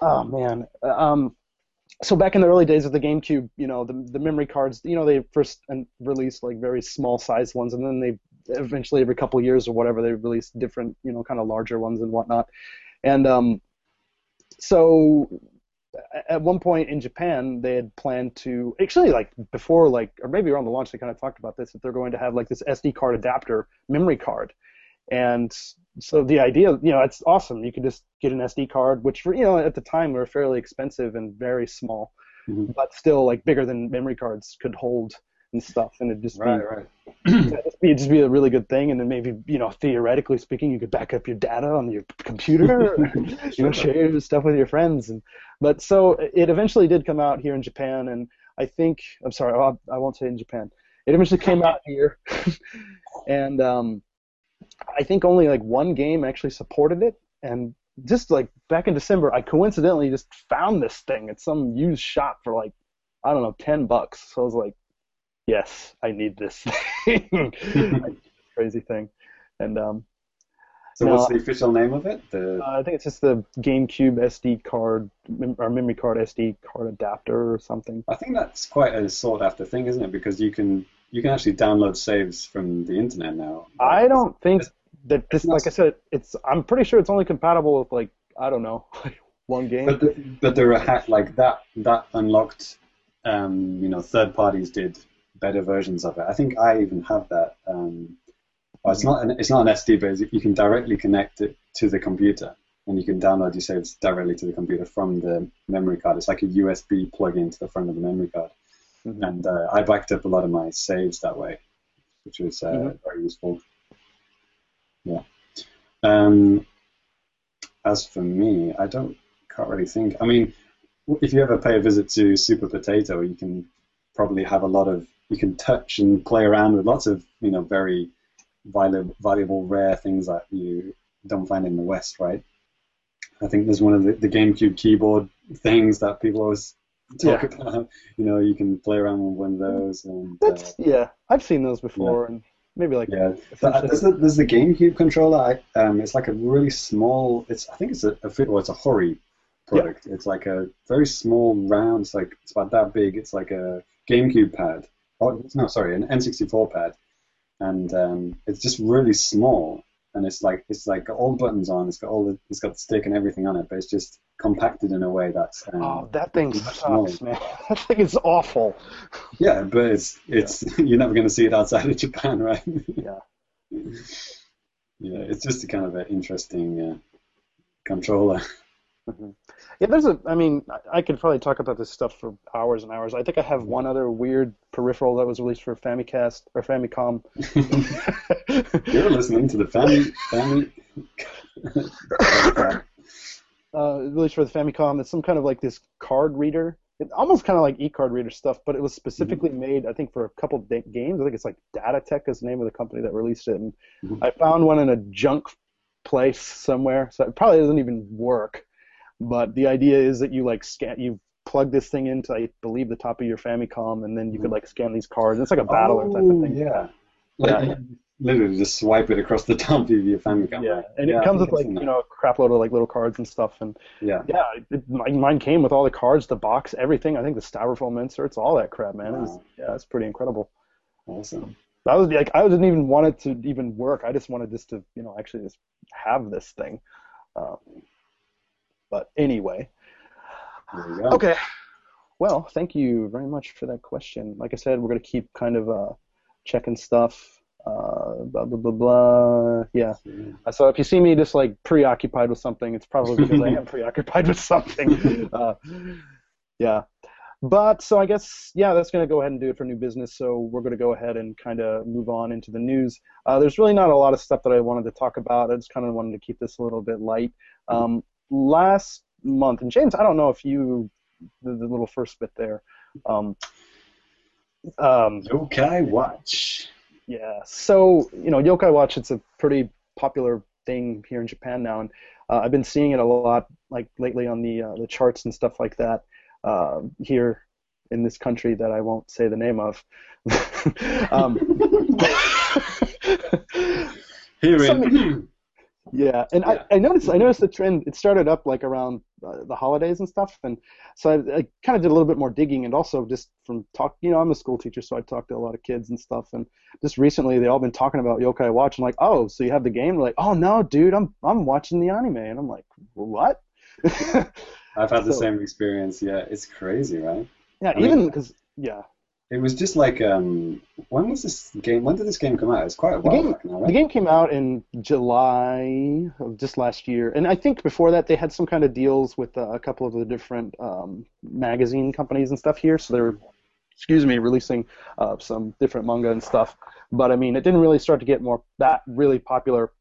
oh man. Um, so back in the early days of the GameCube, you know, the the memory cards, you know, they first released like very small sized ones, and then they eventually every couple years or whatever they released different, you know, kind of larger ones and whatnot. And um, so at one point in Japan, they had planned to actually like before like or maybe around the launch they kind of talked about this that they're going to have like this SD card adapter memory card, and so the idea you know it's awesome you could just get an SD card which for you know at the time were fairly expensive and very small, Mhm. but still like bigger than memory cards could hold and stuff and it just be Right, right. yeah, just be just be a really good thing, and then maybe you know theoretically speaking, you could back up your data on your computer, you know, share your stuff with your friends, and but so it eventually did come out here in Japan, and I think I'm sorry, I won't say in Japan. It eventually came out here, and um, I think only like one game actually supported it, and just like back in December, I coincidentally just found this thing at some used shop for like I don't know ten bucks. So I was like, yes, I need this thing, crazy thing, and um, So No, what's the official name of it? The uh, I think it's just the GameCube SD card mem- or memory card SD card adapter or something. I think that's quite a sought after thing, isn't it? Because you can you can actually download saves from the internet now. I don't think that this, like I said, it's. I'm pretty sure it's only compatible with like I don't know, one game. But the, but there are hack like that that unlocked. Um, you know, third parties did better versions of it. I think I even have that. Um, well, it's not an it's not an SD, but you can directly connect it to the computer, and you can download your saves directly to the computer from the memory card. It's like a USB plug-in to the front of the memory card. Mhm. and uh, I backed up a lot of my saves that way, which was uh, Mhm. very useful. Yeah. Um, as for me, I don't can't really think. I mean, if you ever pay a visit to Super Potato, you can probably have a lot of you can touch and play around with lots of you know very valuable, valuable rare things that you don't find in the West, right? I think there's one of the, the GameCube keyboard things that people always talk Yeah. about. You know, you can play around with one of those, and uh, That's yeah. I've seen those before, and maybe like yeah. But, uh, there's, the, there's the GameCube controller. I, um, it's like a really small. It's I think it's a, a fit- well, it's a Hori product. It's like a very small round. It's like it's about that big. It's like a GameCube pad. Oh no, sorry, an N64 pad, and um, it's just really small. And it's like it's like got all the buttons on. It's got all the it's got the stick and everything on it, but it's just compacted in a way that's um, Oh, that thing sucks, man. That thing is awful. yeah. But it's it's you're never going to see it outside of Japan, right? Yeah. Yeah, it's just a kind of an interesting uh, controller. Yeah, there's a. I mean, I- could probably talk about this stuff for hours and hours. I think I have one other weird peripheral that was released for Famicast or Famicom. You're listening to the family family. Uh, released for the Famicom. It's some kind of like this card reader. It almost kind of like e-card reader stuff, but it was specifically made, I think, for a couple da- games. I think it's like DataTech is the name of the company that released it, and Mhm. I found one in a junk place somewhere, so it probably doesn't even work. But the idea is that you like scan, you plug this thing into, I believe, the top of your Famicom, and then you could Mhm. like scan these cards. It's like a battler type of thing. Yeah. Like, Yeah. Literally just swipe it across the top of your family Famicom. Yeah, and Yeah, it comes with like you know a crap load of like little cards and stuff, and. Yeah. Yeah, it, mine came with all the cards, the box, everything. I think the styrofoam inserts, all that crap, man. It was, yeah, it's pretty incredible. Awesome. I was like, I didn't even want it to even work. I just wanted just to, you know, actually just have this thing. Um, but anyway, There you go. okay. Well, thank you very much for that question. Like I said, we're gonna keep kind of uh, checking stuff. Uh, blah blah blah blah. Yeah. Uh, So if you see me just like preoccupied with something, it's probably because I am preoccupied with something. Uh, yeah. But so I guess yeah, that's going to go ahead and do it for new business. So we're going to go ahead and kind of move on into the news. Uh, there's really not a lot of stuff that I wanted to talk about. I just kind of wanted to keep this a little bit light. Um, last month, and James, I don't know if you the, the little first bit there. Um, um, Yokai Watch. Yeah. So you know, Yokai Watch. It's a pretty popular thing here in Japan now, and uh, I've been seeing it a lot, like lately on the uh, the charts and stuff like that uh, here in this country that I won't say the name of. um, Here in Yeah, and Yeah. I, I noticed I noticed the trend. It started up like around uh, the holidays and stuff, and so I, I kind of did a little bit more digging, and also just from talk. You know, I'm a school teacher, so I talk to a lot of kids and stuff. And just recently, they all been talking about Yokai Watch. I'm like, oh, so you have the game? They're like, oh no, dude, I'm I'm watching the anime, and I'm like, what? I've had the same experience. Yeah, it's crazy, right? yeah, I even because yeah, It was just like um, when was this game? When did this game come out? It's quite a The while game- back now, The game came out in July of just last year, and I think before that they had some kind of deals with uh, a couple of the different um, magazine companies and stuff here. So they were, excuse me, releasing uh, some different manga and stuff. But I mean, it didn't really start to get more that really popular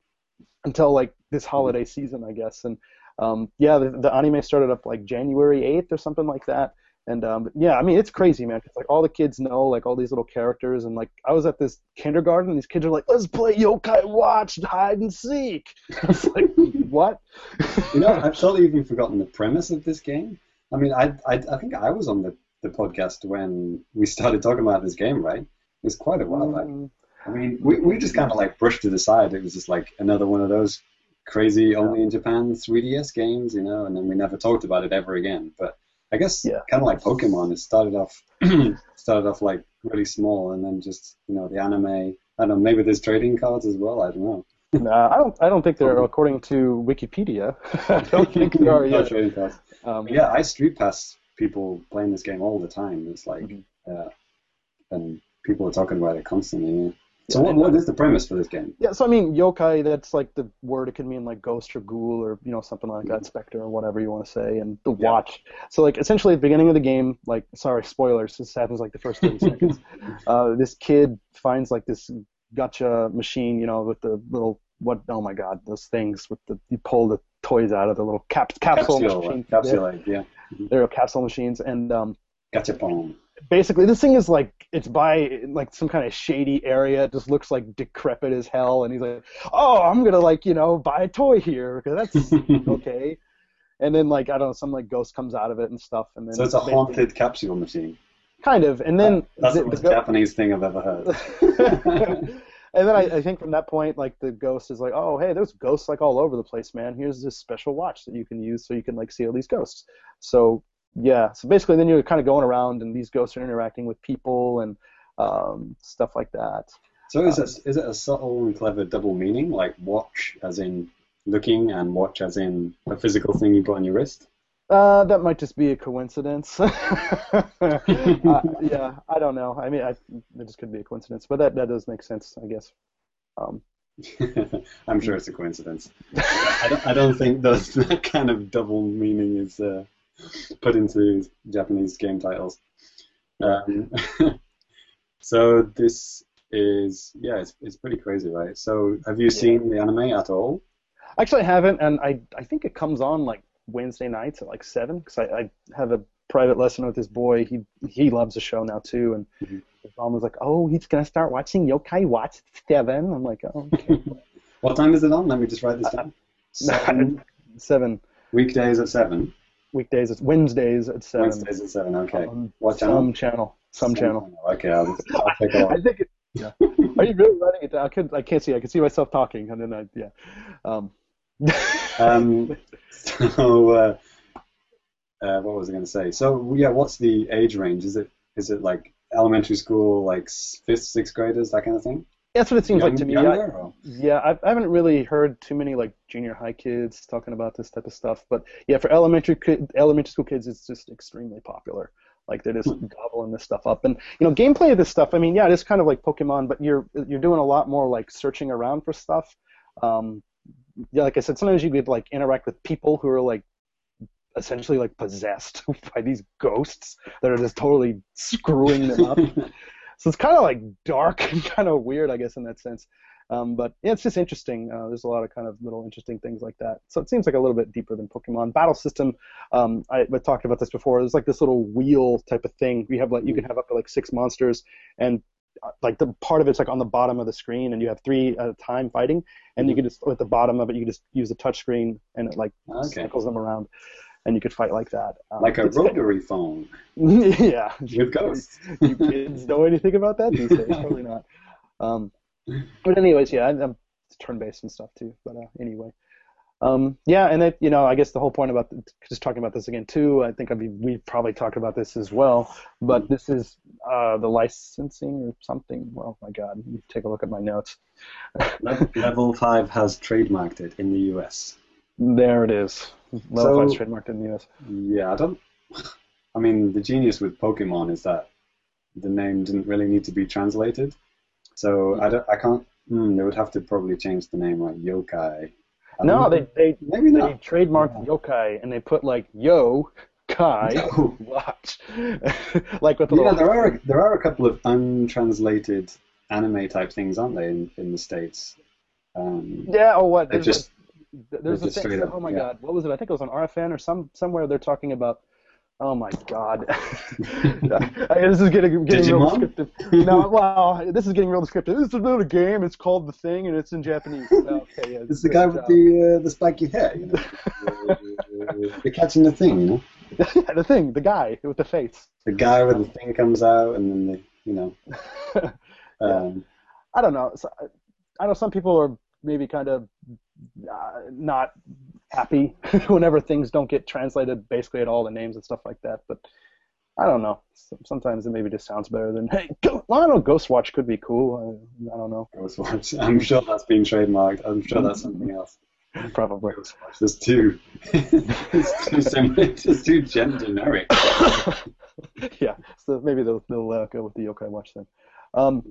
until like this holiday season, I guess. And um, yeah, the, the anime started up like January 8th or something like that. And um, yeah, I mean, it's crazy, man. 'cause, like all the kids know like all these little characters, and like I was at this kindergarten, and these kids are like, "Let's play Yokai Watch hide and seek." I was like, "What?" You know, I've totally even forgotten the premise of this game. I mean, I, I, I think I was on the, the podcast when we started talking about this game, right? It was quite a while back. Mm, I mean, we, we just kind of like brushed it aside. It was just like another one of those crazy only in Japan 3DS games, you know, and then we never talked about it ever again. But I guess Yeah. kind of like Pokemon, it started off started off like really small, and then just you know the anime. I don't know, maybe there's trading cards as well. I don't know. nah, I don't. I don't think they're according to Wikipedia. I don't think they are yet. trading cards. Um, Yeah, I street pass people playing this game all the time. It's like, Mhm. uh, and people are talking about it constantly. So what, what is the premise for this game? Yeah, so I mean, yokai, that's like the word. It could mean like ghost or ghoul or, you know, something like that, specter or whatever you want to say. And the Yeah. watch. So, like, essentially at the beginning of the game, like, sorry, spoilers, this happens like the first 30 seconds. Uh, this kid finds like this gacha machine, you know, with the little, what, oh my god, those things with the, you pull the toys out of the little cap, capsule, Capsule, machine. capsule, yeah. There are capsule machines. And, um, Gachapon. basically this thing is like it's by like some kind of shady area it just looks like decrepit as hell and he's like oh i'm gonna like you know buy a toy here because that's okay and then like i don't know some like ghost comes out of it and stuff and then So it's a haunted capsule machine. kind of and then That's the, the the most go- Japanese thing I've ever heard. and then I, I think from that point like the ghost is like oh hey there's ghosts like all over the place man here's this special watch that you can use so you can like see all these ghosts so yeah so basically then you're kind of going around and these ghosts are interacting with people and um, stuff like that So is it is it a subtle and clever double meaning, like watch as in looking and watch as in a physical thing you put on your wrist? Uh, that might just be a coincidence. uh, yeah, I don't know. I mean, I, it just could be a coincidence, but that, that does make sense, I guess. Um, I'm sure it's a coincidence. I don't, I don't think those, that kind of double meaning is uh, put into Japanese game titles. Um, so this is yeah, it's it's pretty crazy, right? So have you seen the anime at all? actually, I haven't, and I I think it comes on like Wednesday nights at like seven because I, I have a private lesson with this boy. He he loves the show now too, and Mhm. his mom was like, "Oh, he's gonna start watching Yokai Watch at seven. I'm like, "Oh, okay." What time is it on? Let me just write this down. Seven, seven weekdays at seven. Weekdays. It's Wednesdays at seven. Wednesdays at seven. Okay. on What some channel? channel. Some channel. Okay, I'll, I'll take a I think. It, yeah. Are you really writing it down? I could. I can't see. I can see myself talking, and then I. Yeah. Um, Um, so, uh, uh, what was I going to say? So, yeah, what's the age range? Is it is it like elementary school, like fifth, sixth graders, that kind of thing? That's what it seems like to me. I, yeah, I, I haven't really heard too many like junior high kids talking about this type of stuff, but yeah, for elementary kid, elementary school kids, it's just extremely popular. Like they're just gobbling this stuff up, and you know, gameplay of this stuff. I mean, yeah, it is kind of like Pokemon, but you're you're doing a lot more like searching around for stuff. Um, yeah, like I said, sometimes you could like interact with people who are like essentially like possessed by these ghosts that are just totally screwing them up. so it's kind of like dark and kind of weird, I guess, in that sense. Um, but yeah, it's just interesting. Uh, there's a lot of kind of little interesting things like that. So it seems like a little bit deeper than Pokemon. Battle system, um, I, I talked about this before. There's like this little wheel type of thing. You have like you can have up to like six monsters, and uh, like the part of it's like on the bottom of the screen, and you have three at a time fighting, and you can just at the bottom of it, you can just use the touch screen, and it like Okay. cycles them around, and you could fight like that. Um, Like a rotary phone yeah, with ghosts. you kids know anything about that these days? Probably not. Um, but anyways, yeah, I'm, turn-based and stuff too. But uh, anyway, um, yeah, and it, you know, I guess the whole point about just talking about this again too. I think I mean, we probably talked about this as well. But this is uh, the licensing or something. Well, my God, me take a look at my notes. Level five has trademarked it in the US. There it is. So- five trademarked in the U.S. Yeah, I don't. I mean, the genius with Pokemon is that the name didn't really need to be translated. So I don't. I can't. Hmm, they would have to probably change the name like Yokai. I No, they they maybe they not. trademarked yokai and they put like yo kai No. watch like with the Yeah, there are there are a couple of untranslated anime type things, aren't they, in, in the states? Um, yeah Or what They're just- there's a thing up, oh my yeah. god what was it I think it was on RFN or some somewhere they're talking about oh my god I- this is getting getting real descriptive no well this is getting real descriptive this is a game it's called the thing and it's in Japanese okay yeah, it's the guy with the uh, the spiky hair, you know. They're catching the thing, you know. the the thing the guy with the face The guy with the thing comes out, and then the you know. Um, I don't know. So, I know some people are maybe kind of uh, not happy whenever things don't get translated basically at all, the names and stuff like that. But I don't know. Sometimes it maybe just sounds better than hey. Go, I don't know. Ghostwatch could be cool. I, I don't know. Ghostwatch. I'm sure that's been trademarked. I'm sure that's something else. Probably. Ghostwatch. There's two. it's too similar. It's too gen- generic. yeah. So maybe they'll, they'll uh, go with the Yokai Watch then. Um,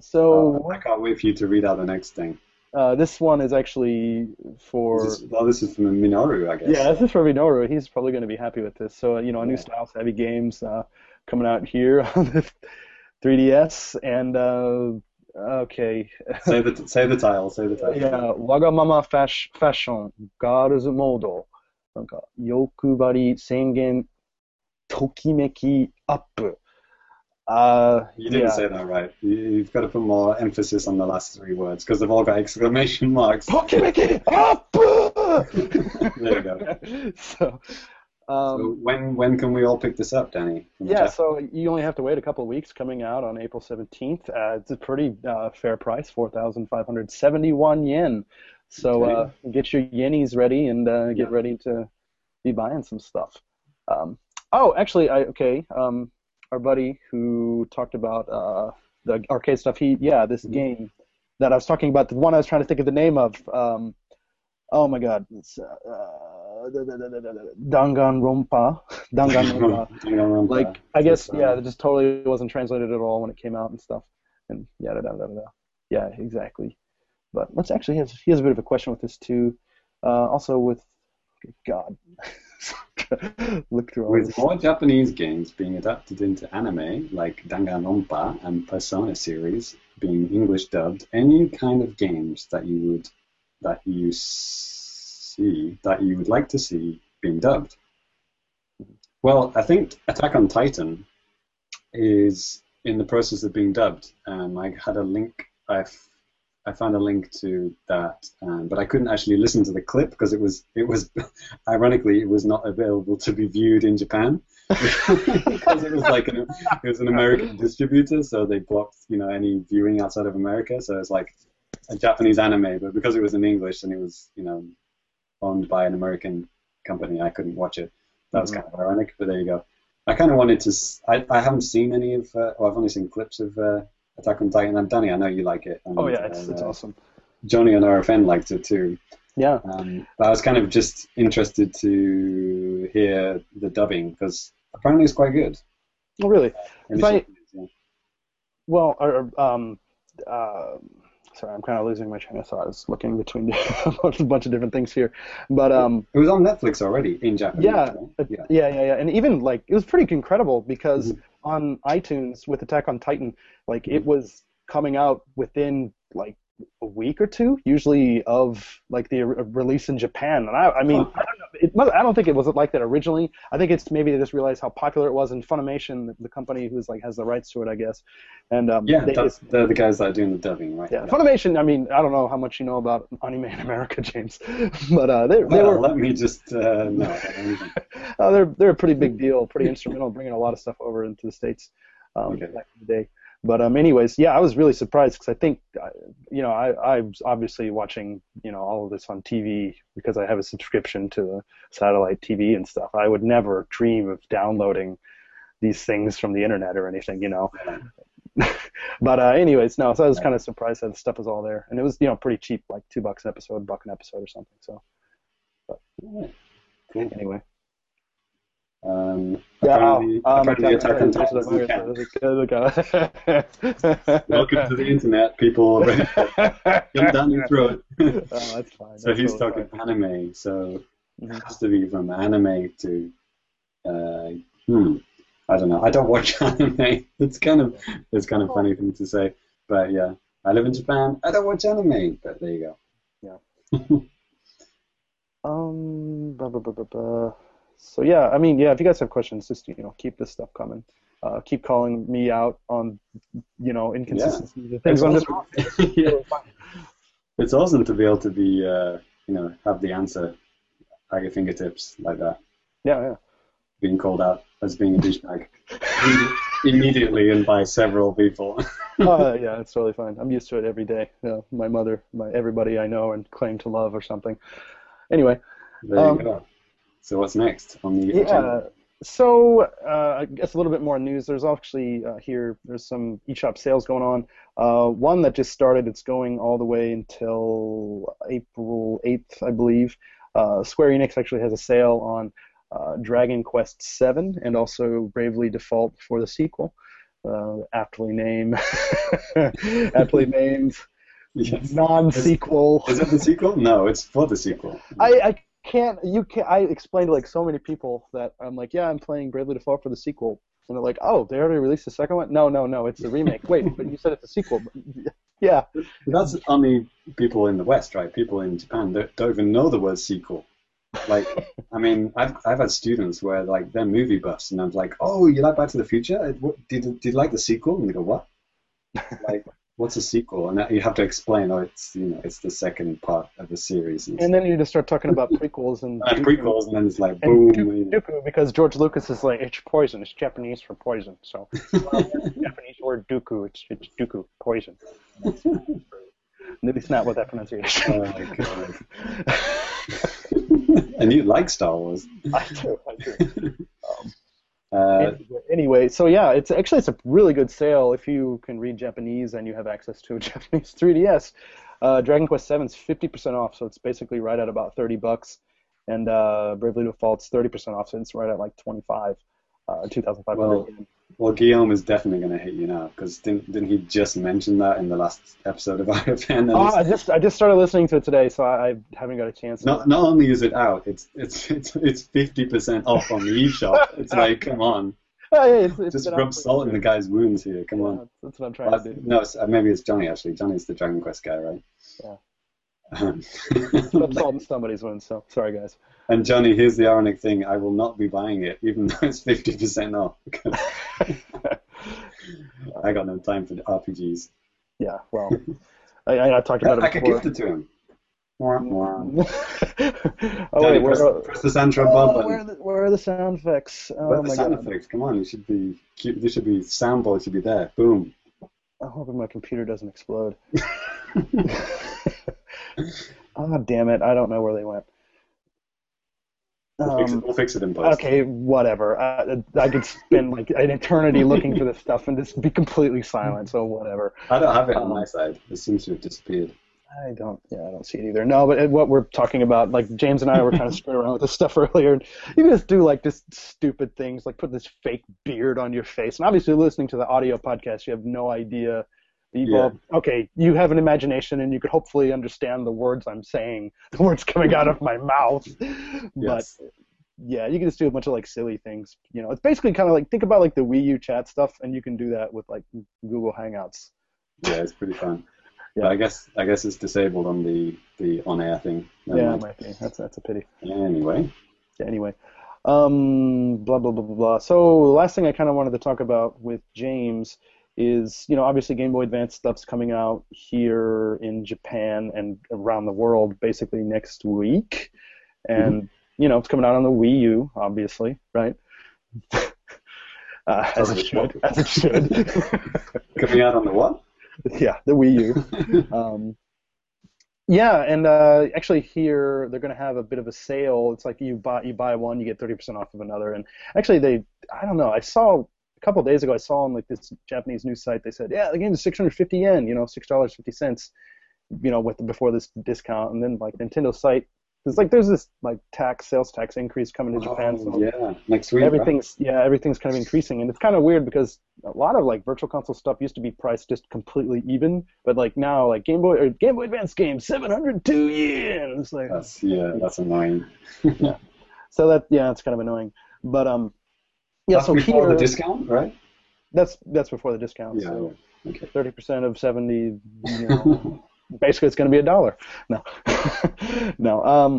So I can't wait for you to read out the next thing. uh, this one is actually for. This is, well, this is from Minoru, I guess. Yeah, this is for Minoru. He's probably going to be happy with this. So, uh, you know, a new Yeah. Styles Heavy Games uh, coming out here on the 3DS. And, uh, okay. say the say the title. Say the title. いや、わがままファッシファッション、ガールズモード、なんか、欲張り宣言、ときめきアップ。 uh, you didn't yeah. say that right. You've got to put more emphasis on the last three words because they've all got exclamation marks. There you go. So, um, so, when when can we all pick this up, Danny? Yeah, so you only have to wait a couple of weeks. Coming out on April seventeenth. Uh, it's a pretty uh, fair price, four thousand five hundred seventy-one yen. So okay. Uh, get your yennies ready and uh, get yeah. ready to be buying some stuff. Um, oh, actually, I okay. Um, our buddy who talked about uh, the arcade stuff. He yeah, this Mhm. game that I was talking about, the one I was trying to think of the name of. Um, oh my God, it's uh, uh, Danganronpa. Danganronpa like I guess yeah, it just totally wasn't translated at all when it came out and stuff, and yeah, da, da, da, da, yeah, exactly. But let's actually he has, he has a bit of a question with this too. Uh, also with God, look through all With more Japanese games being adapted into anime, like Danganronpa and Persona series being English dubbed, any kind of games that you would that you see that you would like to see being dubbed? Well, I think Attack on Titan is in the process of being dubbed. Um, I had a link. I I found a link to that, um, but I couldn't actually listen to the clip because it was it was ironically it was not available to be viewed in Japan because it was like an, it was an American distributor, so they blocked you know any viewing outside of America. So it's like a Japanese anime, but because it was in English and it was you know owned by an American company, I couldn't watch it. That was kind of ironic, but there you go. I kind of wanted to. I, I haven't seen any of. Uh, well, I've only seen clips of uh, Attack on Titan. And Danny, I know you like it. And, Oh yeah, it's, it's uh, awesome. Johnny and RFN liked it too. Yeah, Um, but I was kind of just interested to hear the dubbing because apparently it's quite good. oh really? Initially, yeah. Well, or, um, uh, sorry, I'm kind of losing my train of thought. I was looking between a bunch of different things here, but um. It was on Netflix already in Japanese. Yeah, right? yeah. yeah, yeah, yeah, and even like it was pretty incredible because Mhm. on iTunes with Attack on Titan, like it was coming out within like a week or two, usually of like the re- release in Japan. And I, I mean, I don't know, it, must- I don't think it was like that originally. I think it's maybe they just realized how popular it was, and Funimation, the, the company who's like has the rights to it, I guess, and um, Yeah, they, that's, they're the guys that are doing the dubbing, right? yeah, Funimation. I mean, I don't know how much you know about anime in America, James, but uh, they, they were let me just uh, no. I don't even- uh, they're they're a pretty big deal, pretty instrumental bringing a lot of stuff over into the states um, Okay. back in the day. But um, anyways, yeah, I was really surprised because I think, uh, you know, I I was obviously watching you know all of this on TV because I have a subscription to satellite TV and stuff. I would never dream of downloading these things from the internet or anything, you know. but uh, anyways, no. So I was kind of surprised that the stuff was all there, and it was you know pretty cheap, like two bucks an episode, buck an episode or something. So Yeah. Cool. anyway. Um, Yeah, apparently, um, apparently Attack- Attack on Attack Titan on is Titan. account. Welcome to the internet, people. Jump down your throat. oh, that's fine. so that's he's totally talking anime. So it has to be from anime to. Uh, hmm. I don't know. I don't watch anime. It's kind of it's kind of funny thing to say, but yeah. I live in Japan. I don't watch anime, but there you go. Yeah. um, blah, blah, blah. So yeah, I mean, yeah. If you guys have questions, just you know, keep this stuff coming. Uh, keep calling me out on, you know, inconsistencies. The things It's on awesome. yeah. It's awesome to be able to be, uh, you know, have the answer at your fingertips like that. Yeah, yeah. Being called out as being a douchebag immediately and by several people. uh, yeah, it's totally fine. I'm used to it every day. You know, my mother, my everybody I know and claim to love or something. Anyway, There you Um, go. So what's next on the Yeah. agenda? So uh, I guess a little bit more news. There's actually uh, here. There's some eShop sales going on. Uh, one that just started. It's going all the way until April 8th, I believe. Uh, Square Enix actually has a sale on uh, Dragon Quest VII and also Bravely Default for the sequel. uh, aptly named, aptly named Yes. non-sequel. Is it the sequel? No, it's for the sequel. I, I can't. You can I explained to like so many people that I'm like, yeah, I'm playing Bravely Default for the sequel, and they're like, oh, they already released the second one. No, no, no, it's the remake. Wait, but you said it's a sequel. Yeah, That's only people in the West, right? People in Japan don't, don't even know the word sequel. Like, I mean, I've I've had students where like they're movie buffs, and I'm like, oh, you like Back to the Future? Did did you like the sequel? And they go, what? Like, what's a sequel? And that, you have to explain, oh, it's you know, it's the second part of the series. And, and then you just start talking about prequels and and prequels, and then it's like boom. Dooku, you know. Dooku, because George Lucas is like it's poison. It's Japanese for poison. So well, Japanese word Dooku. It's it's Dooku poison. At least not with that pronunciation. Oh my god. and you like Star Wars. I do. I do. Uh, anyway, so yeah, it's actually it's a really good sale if you can read Japanese and you have access to a Japanese 3DS. Uh, Dragon Quest VII is 50% off, so it's basically right at about 30 bucks, and uh, Bravely Default's 30% off, so it's right at like 25, uh, 2,500. Well, well, Guillaume is definitely going to hit you now because didn't, didn't he just mention that in the last episode of RFN? Oh, it's- I just I just started listening to it today, so I, I haven't got a chance. not not only is it out, it's it's it's it's fifty percent off on the eShop. It's like, come on, Oh, yeah, it's, it's just rub salt in the guy's wounds here. Come Yeah, on. that's what I'm trying Well, to do. no, it's, uh, maybe it's Johnny actually. Johnny's the Dragon Quest guy, right? Yeah. Um, Rub salt in somebody's wounds. So sorry, guys. And Johnny, here's the ironic thing: I will not be buying it, even though it's fifty percent off. I got no time for the RPGs. Yeah, well, I, I, I talked about it Before. I could before. gift it to him. Wah, wah. oh Johnny, wait, press, where, press the sound oh, button. where, are the, where are the sound effects? Oh Where are the my sound god! effects? Come on, you should be. There should be soundboard. Should be there. Boom. I'm hoping my computer doesn't explode. oh damn it! I don't know where they went. We'll, fix, it, Um, we'll fix it in post. okay, whatever. I, I could spend like an eternity looking for this stuff and just be completely silent. So whatever. I don't have it on Um, my side. It seems to have disappeared. I don't. Yeah, I don't see it either. No, but what we're talking about, like James and I were kind of screwing around with this stuff earlier. And you can just do like just stupid things, like put this fake beard on your face. And obviously, listening to the audio podcast, you have no idea. You Yeah. okay, you have an imagination, and you could hopefully understand the words I'm saying, the words coming out of my mouth. But Yes. yeah, you can just do a bunch of like silly things. You know, it's basically kind of like think about like the Wii U chat stuff, and you can do that with like Google Hangouts. Yeah, it's pretty fun. Yeah. But I guess I guess it's disabled on the the on air thing. Never yeah, it mind. might be. That's that's a pity. Anyway, Yeah, anyway, um, blah blah blah blah blah. So the last thing I kind of wanted to talk about with James is, you know, obviously Game Boy Advance stuff's coming out here in Japan and around the world basically next week, and you know it's coming out on the Wii U, obviously, right? uh, as it should, as it should. coming out on the what? yeah, the Wii U. Um, yeah, and uh, actually here they're going to have a bit of a sale. It's like you buy you buy one, you get thirty percent off of another. And actually, they I don't know. I saw a couple days ago. I saw on like this Japanese news site. They said, yeah, the game is six hundred fifty yen. You know, six dollars fifty cents. You know, with before this discount, and then like Nintendo site. It's like there's this like tax sales tax increase coming to Japan. Oh, so yeah, next week. right? everything's yeah everything's kind of increasing and it's kind of weird because a lot of like virtual console stuff used to be priced just completely even but like now like game boy or game boy advance games 702 yen it's like That's yeah, that's annoying. yeah. so that yeah it's kind of annoying but um yeah that's so before here the discount, right? that's that's before the discount Yeah. so yeah. Okay. 30% of 70 you know basically it's going to be a dollar no no um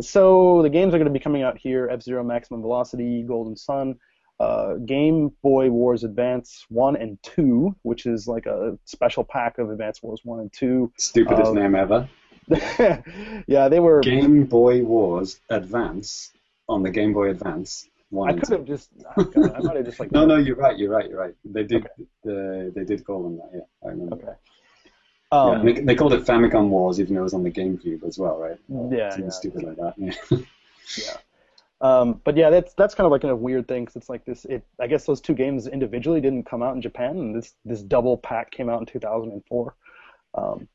so the games are going to be coming out here f-zero maximum velocity golden sun uh, game boy wars advance 1 and 2 which is like a special pack of advance wars 1 and 2 Stupidest Um, name ever. yeah they were Game Boy Wars Advance on the Game Boy Advance. One i could have just oh God, i might have just like No, no, you're right. You're right. You're right. They did. Uh, they did call them that. Yeah, I remember. okay Yeah, um, they, they called it Famicom Wars, even though it was on the GameCube as well, right? Yeah, Something yeah. stupid like that. Yeah. Um, but yeah, that's that's kind of like a weird thing because it's like this. It I guess those two games individually didn't come out in Japan, and this this double pack came out in 2004. Um,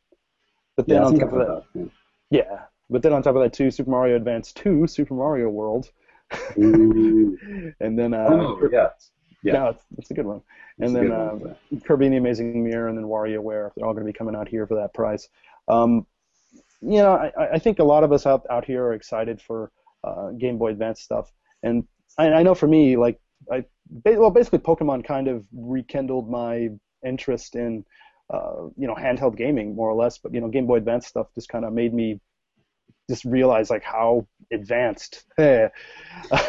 but then yeah, on top of that, that. yeah. But then on top of that too, Super Mario Advance 2, Super Mario World, Yeah. and then uh, oh, yeah. Yeah. No, it's, it's a good one. It's And then good uh, Kirby and the Amazing Mirror, and then WarioWare. They're all going to be coming out here for that price. Um, you know, I, I think a lot of us out out here are excited for uh, Game Boy Advance stuff, and I, I know for me, like, I ba- well, basically, Pokemon kind of rekindled my interest in, uh, you know, handheld gaming more or less. But you know, Game Boy Advance stuff just kind of made me just realize like how advanced. eh,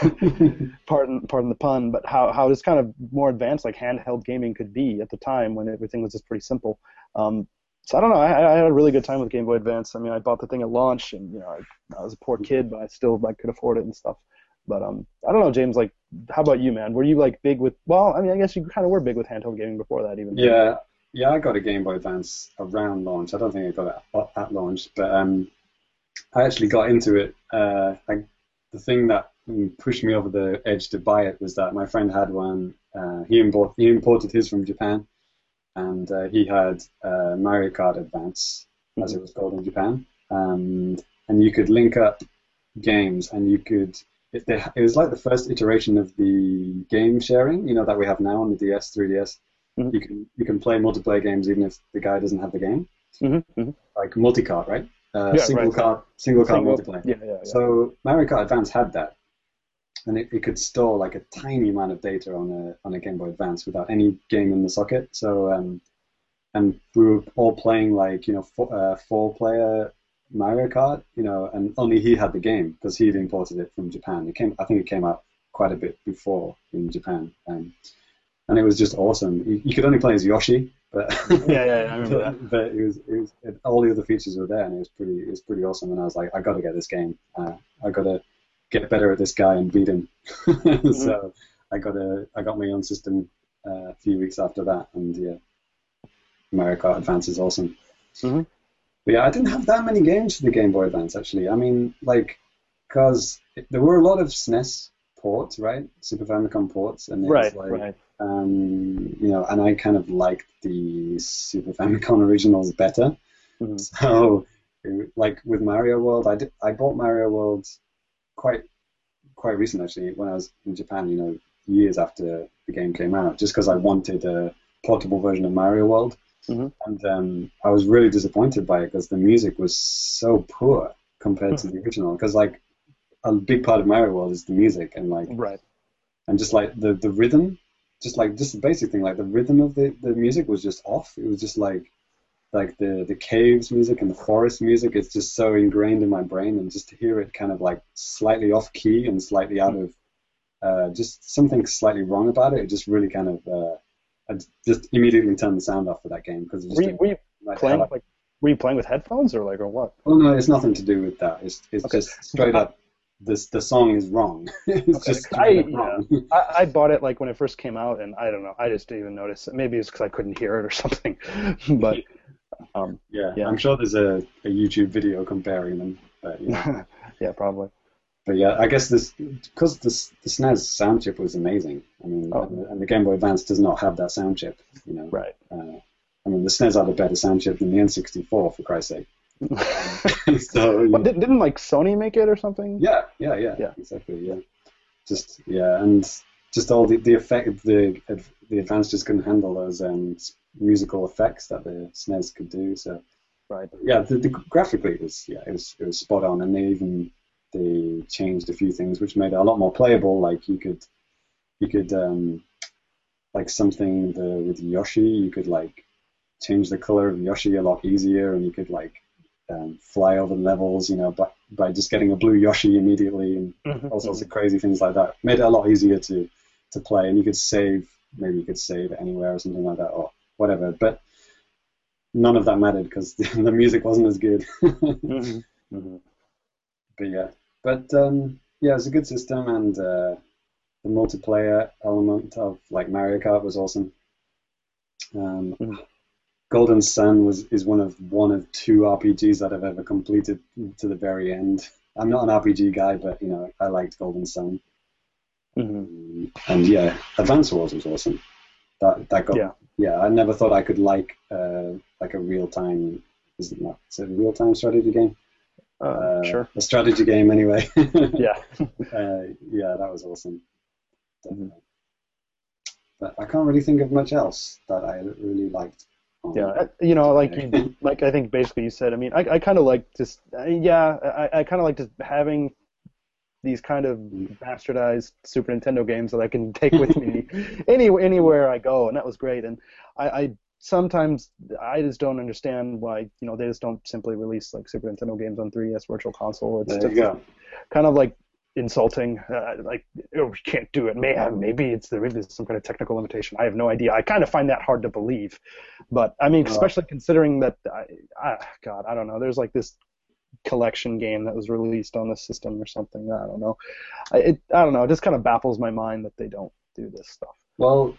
pardon pardon the pun, but how how this kind of more advanced like handheld gaming could be at the time when everything was just pretty simple. Um, so I don't know. I, I had a really good time with Game Boy Advance. I mean, I bought the thing at launch, and you know, I, I was a poor kid, but I still like could afford it and stuff. But um, I don't know, James. Like, how about you, man? Were you like big with? Well, I mean, I guess you kind of were big with handheld gaming before that, even. Yeah, yeah, I got a Game Boy Advance around launch. I don't think I got it at, at launch, but um, I actually got into it. Uh, I, the thing that pushed me over the edge to buy it was that my friend had one. Uh, he, import, he imported his from Japan, and uh, he had uh, Mario Kart Advance, as it was called in Japan. Um, and you could link up games, and you could. It, they, it was like the first iteration of the game sharing, you know, that we have now on the DS, 3DS. Mhm. You can you can play multiplayer games even if the guy doesn't have the game, hmm hmm like multi-card, right? Uh, Yeah, single right, card, single card Single- multiplayer. Yeah, yeah, yeah. So Mario Kart Advance had that, and it, it could store like a tiny amount of data on a on a Game Boy Advance without any game in the socket. So um, and we were all playing like you know four, uh, four player Mario Kart, you know, and only he had the game because he'd imported it from Japan. It came, I think it came out quite a bit before in Japan, um, and it was just awesome. You, you could only play as Yoshi, but yeah, yeah, I remember that. but it was, it was it, all the other features were there, and it was pretty it was pretty awesome. And I was like, I got to get this game. Uh, I got to get better at this guy and beat him. so I got a I got my own system uh, a few weeks after that, and yeah, Mario Kart Advance is awesome. Mhm. But yeah, I didn't have that many games for the Game Boy Advance actually. I mean, like, because there were a lot of SNES ports, right? Super Famicom ports, and it Right, like, right. Um, you know, and I kind of liked the Super Famicom originals better. Mhm. So, like with Mario World, I did, I bought Mario World quite quite recent actually when I was in Japan. You know, years after the game came out, just because I wanted a portable version of Mario World, Mhm. and um, I was really disappointed by it because the music was so poor compared to the original. Because like a big part of Mario World is the music and like Right. and just like the the rhythm, just like just the basic thing, like the rhythm of the, the music was just off. It was just like like the the caves music and the forest music. It's just so ingrained in my brain, and just to hear it kind of like slightly off key and slightly out of uh, just something slightly wrong about it. It just really kind of uh, I just immediately turned the sound off for that game because Were you, were you like, playing like, like were you playing with headphones or like or what? oh no, it's nothing to do with that. It's it's Okay. just straight up. This the song is wrong. it's Okay, just I- up yeah. wrong. I, I bought it like when it first came out, and I don't know. I just didn't even notice. Maybe it's because I couldn't hear it or something. but um, Yeah, Yeah. I'm sure there's a, a YouTube video comparing them. But yeah, yeah, probably. but yeah, I guess this because the the SNES sound chip was amazing. I mean, Oh. and, the, and the Game Boy Advance does not have that sound chip. You know, Right. uh, I mean, the SNES had a better sound chip than the N64 for Christ's sake. so What, didn't, didn't like Sony make it or something? yeah, yeah, yeah, Yeah. exactly, yeah. Just yeah, and just all the the effect the the Advance just couldn't handle those um, musical effects that the SNES could do. So Right. yeah, the, the graphically it was yeah it was it was spot on, and they even they changed a few things which made it a lot more playable. Like you could you could um, like something the, with Yoshi, you could like change the color of Yoshi a lot easier, and you could like um, fly over levels, you know, by, by just getting a blue Yoshi immediately, and Mm-hmm. all sorts of crazy things like that. Made it a lot easier to to play, and you could save. Maybe you could save anywhere or something like that, or whatever. But none of that mattered because the music wasn't as good. Mhm. Mhm. but yeah, but um, yeah, it was a good system, and uh, the multiplayer element of like Mario Kart was awesome. Um, Mhm. Golden Sun was is one of one of two RPGs that I've ever completed to the very end. I'm not an RPG guy, but you know I liked Golden Sun. Mhm. Um, and yeah, Advance Wars was awesome. That that got Yeah. yeah. I never thought I could like uh, like a real time. Is it not? Is it a real time strategy game? Uh, sure. A strategy game anyway. Yeah. uh, yeah, that was awesome. Definitely. but I can't really think of much else that I really liked. Yeah, uh, you know, like you, like I think basically you said. I mean, I, I kind of like just uh, yeah, I, I kind of like just having these kind of bastardized Super Nintendo games that I can take with me any anywhere I go, and that was great. And I, I sometimes I just don't understand why you know they just don't simply release like Super Nintendo games on 3DS Virtual Console. It's There just kind of like insulting. Uh, like, oh, we can't do it. May maybe it's there's some kind of technical limitation. I have no idea. I kind of find that hard to believe. But I mean, Well- especially considering that, I, I, God, I don't know. There's like this collection game that was released on the system or something. I don't know. I, it, I don't know. It just kind of baffles my mind that they don't do this stuff. Well,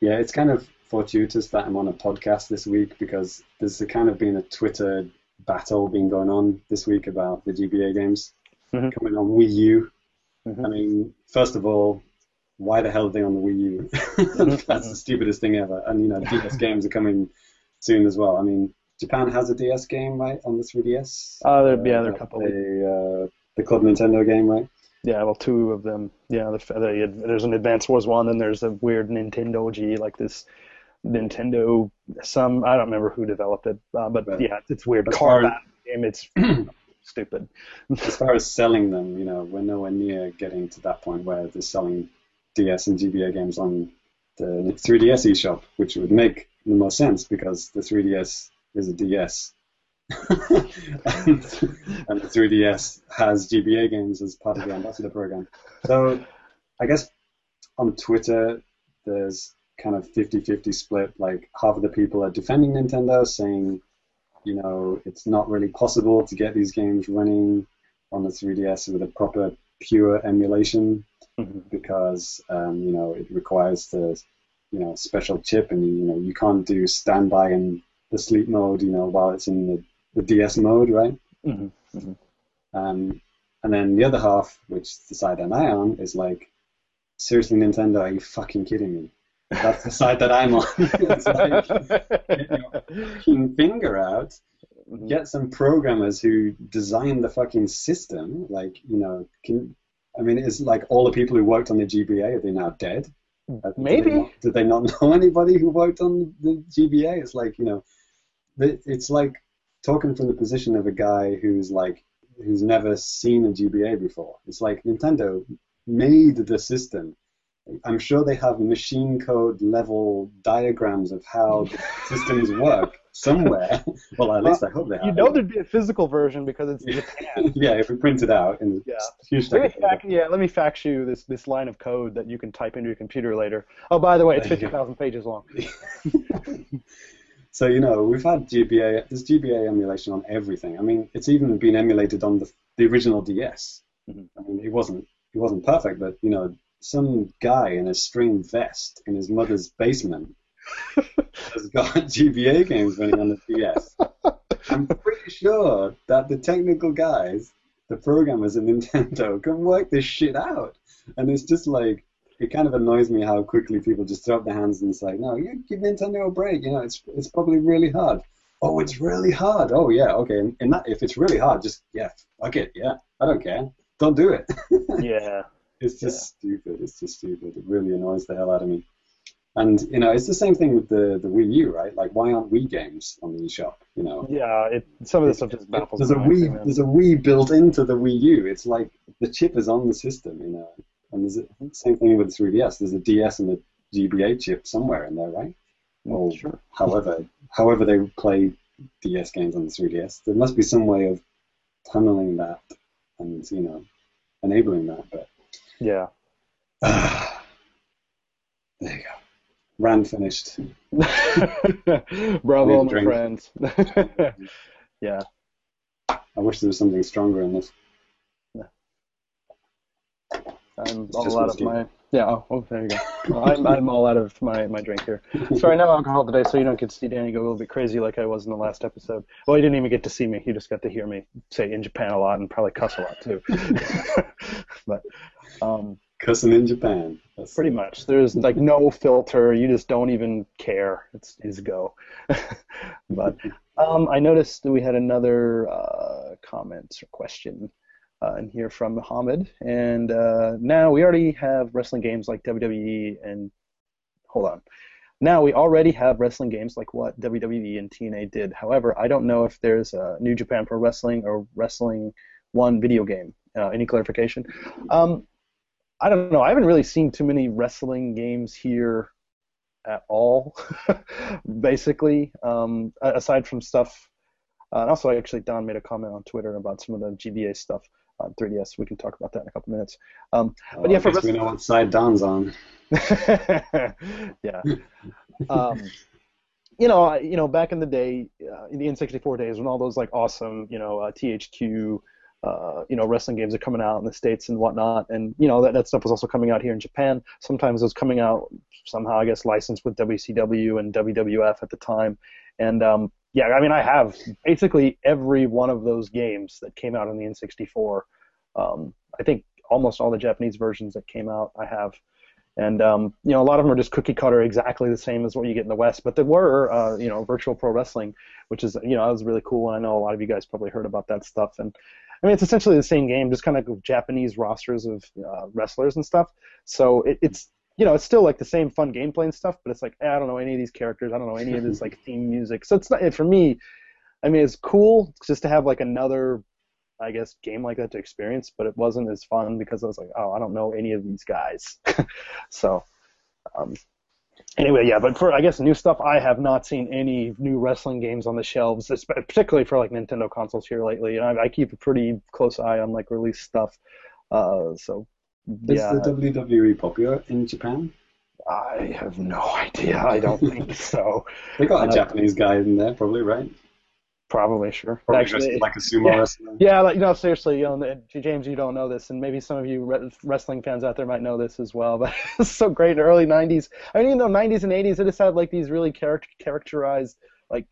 yeah, it's kind of fortuitous that I'm on a podcast this week because there's a kind of been a Twitter battle been going on this week about the GBA games Mhm. coming on Wii U. Mhm. I mean, first of all, why the hell are they on the Wii U? That's the stupidest thing ever. And you know, DS games are coming soon as well. I mean, Japan has a DS game, right, on the 3DS. Uh, there- yeah, there are a couple. The, uh, the Club Nintendo game, right? Yeah, well, two of them. Yeah, the, the, there's an Advance Wars one, and there's a weird Nintendo G, like this Nintendo. Some I don't remember who developed it, uh, but Right. yeah, it's weird car game. It's stupid. as far as selling them, you know, we're nowhere near getting to that point where they're selling DS and GBA games on the 3DS eShop, which would make the most sense because the 3DS is a DS. and, and the 3DS has GBA games as part of the ambassador program. So I guess on Twitter, there's kind of 50-50 split. Like half of the people are defending Nintendo, saying, you know, it's not really possible to get these games running on the 3DS with a proper pure emulation Mhm. because um, you know it requires the you know special chip and you know you can't do standby and the sleep mode you know while it's in the, the DS mode right Mhm. um, and then the other half which is the side I'm on is like seriously Nintendo are you fucking kidding me that's the side that I'm on it's like get your fucking finger out get some programmers who design the fucking system. Like, you know, can I mean, it's like all the people who worked on the GBA are they now dead? Uh, Maybe. Did they, not, did they not know anybody who worked on the GBA? It's like you know, it's like talking from the position of a guy who's like who's never seen a GBA before. It's like Nintendo made the system. I'm sure they have machine code level diagrams of how systems work somewhere. Well, at least I hope they have. You know there'd be a physical version because it's Japan. yeah, if we print it out in Yeah. huge Let fact, yeah, let me fax you this, this line of code that you can type into your computer later. Oh, by the way, it's There you go. 50,000 pages long. So you know we've had GBA. There's GBA emulation on everything. I mean, it's even been emulated on the the original DS. Mhm. I mean, it wasn't it wasn't perfect, but you know, some guy in a string vest in his mother's basement has got GBA games running on the DS. I'm pretty sure that the technical guys, the programmers at Nintendo, can work this shit out. And it's just like it kind of annoys me how quickly people just throw up their hands and say, "No, you give Nintendo a break. You know, it's it's probably really hard." Oh, it's really hard. Oh yeah, okay. And that, if it's really hard, just yeah, fuck it. Yeah, I don't care. Don't do it. Yeah. It's just stupid. It's just stupid. It really annoys the hell out of me. And you know, it's the same thing with the the Wii U, right? Like, why aren't Wii games on the eShop? You know, Yeah, it, some of this stuff just baffles there's a. Wii there's a Wii built into the Wii U. It's like the chip is on the system, you know. And there's a same thing with the 3DS. There's a DS and a GBA chip somewhere in there, right? Mm, or Sure. however however they play DS games on the 3DS, there must be some way of tunneling that and you know enabling that. But Yeah. there you go. Rand finished. Bravo, my friends. yeah. I wish there was something stronger in this. I'm It's all just out of my. Yeah. Oh, oh there you go. Well, I'm, I'm all out of my, my drink here. Sorry, no alcohol today, so you don't get to see Danny go a little bit crazy like I was in the last episode. Well, you didn't even get to see me. You just got to hear me say in Japan a lot and probably cuss a lot too. but um, Cussing in Japan. That's pretty much, there's like no filter. You just don't even care. It's is go. but um, I noticed that we had another uh, comment or question uh, in here from Muhammad, and uh, now we already have wrestling games like WWE and hold on. Now we already have wrestling games like what WWE and TNA did. However, I don't know if there's a New Japan Pro Wrestling or Wrestling One video game. Uh, any clarification? Um, I don't know. I haven't really seen too many wrestling games here at all, basically, um, aside from stuff. Uh, and also, actually, Don made a comment on Twitter about some of the GBA stuff on 3DS. We can talk about that in a couple minutes. Um, Oh, but yeah, I for guess we know what side Don's on. yeah. Um, you know, you know, back in the day, uh, in the N64 days, when all those like awesome, you know, uh, THQ, uh, you know, wrestling games are coming out in the states and whatnot, and you know that, that stuff was also coming out here in Japan. Sometimes it was coming out somehow, I guess, licensed with WCW and WWF at the time, and um, yeah, I mean, I have basically every one of those games that came out on the N64. Um, I think almost all the Japanese versions that came out, I have. And um, you know, a lot of them are just cookie cutter, exactly the same as what you get in the West. But there were, uh, you know, virtual pro wrestling, which is, you know, that was really cool. And I know a lot of you guys probably heard about that stuff. And I mean, it's essentially the same game, just kind of Japanese rosters of uh, wrestlers and stuff. So it, it's, you know, it's still like the same fun gameplay and stuff. But it's like, eh, I don't know any of these characters. I don't know any of this like theme music. So it's not for me. I mean, it's cool just to have like another I guess, game like that to experience, but it wasn't as fun because I was like, oh, I don't know any of these guys. so, um, anyway, yeah, but for, I guess, new stuff, I have not seen any new wrestling games on the shelves, particularly for, like, Nintendo consoles here lately. And I, I keep a pretty close eye on, like, release stuff. Uh, so, Is yeah, the WWE popular in Japan? I have no idea. I don't think so. They got a Uh, Japanese guy in there, probably, right? Probably, sure. Probably Actually, dressed like a sumo yeah. wrestler. Yeah, like, you know, seriously, you know, James, you don't know this, and maybe some of you re- wrestling fans out there might know this as well. But it's so great in the early '90s. I mean, even though '90s and '80s, it just had like these really charac- characterized like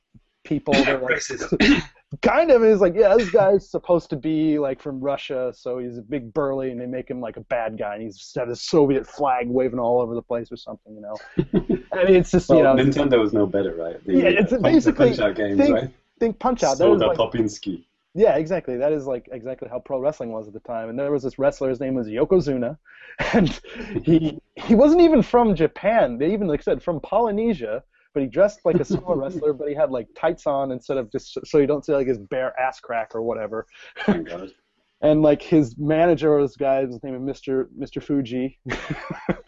people. that, like, kind of is like, yeah, this guy's supposed to be like from Russia, so he's a big burly, and they make him like a bad guy, and he's got a Soviet flag waving all over the place or something, you know. I mean, it's just Well, you know, Nintendo was no better, right? The, Yeah, it's uh, punch- basically- punch out games, think- right? think Punch Out. That was Soda like, Popinski. Yeah, exactly. That is like exactly how pro wrestling was at the time. And there was this wrestler. His name was Yokozuna, and he he wasn't even from Japan. They even like said from Polynesia, but he dressed like a sumo wrestler. But he had like tights on instead of just so you don't see like his bare ass crack or whatever. Oh Thank And like his manager was guy, his name was Mr. Mr. Fuji.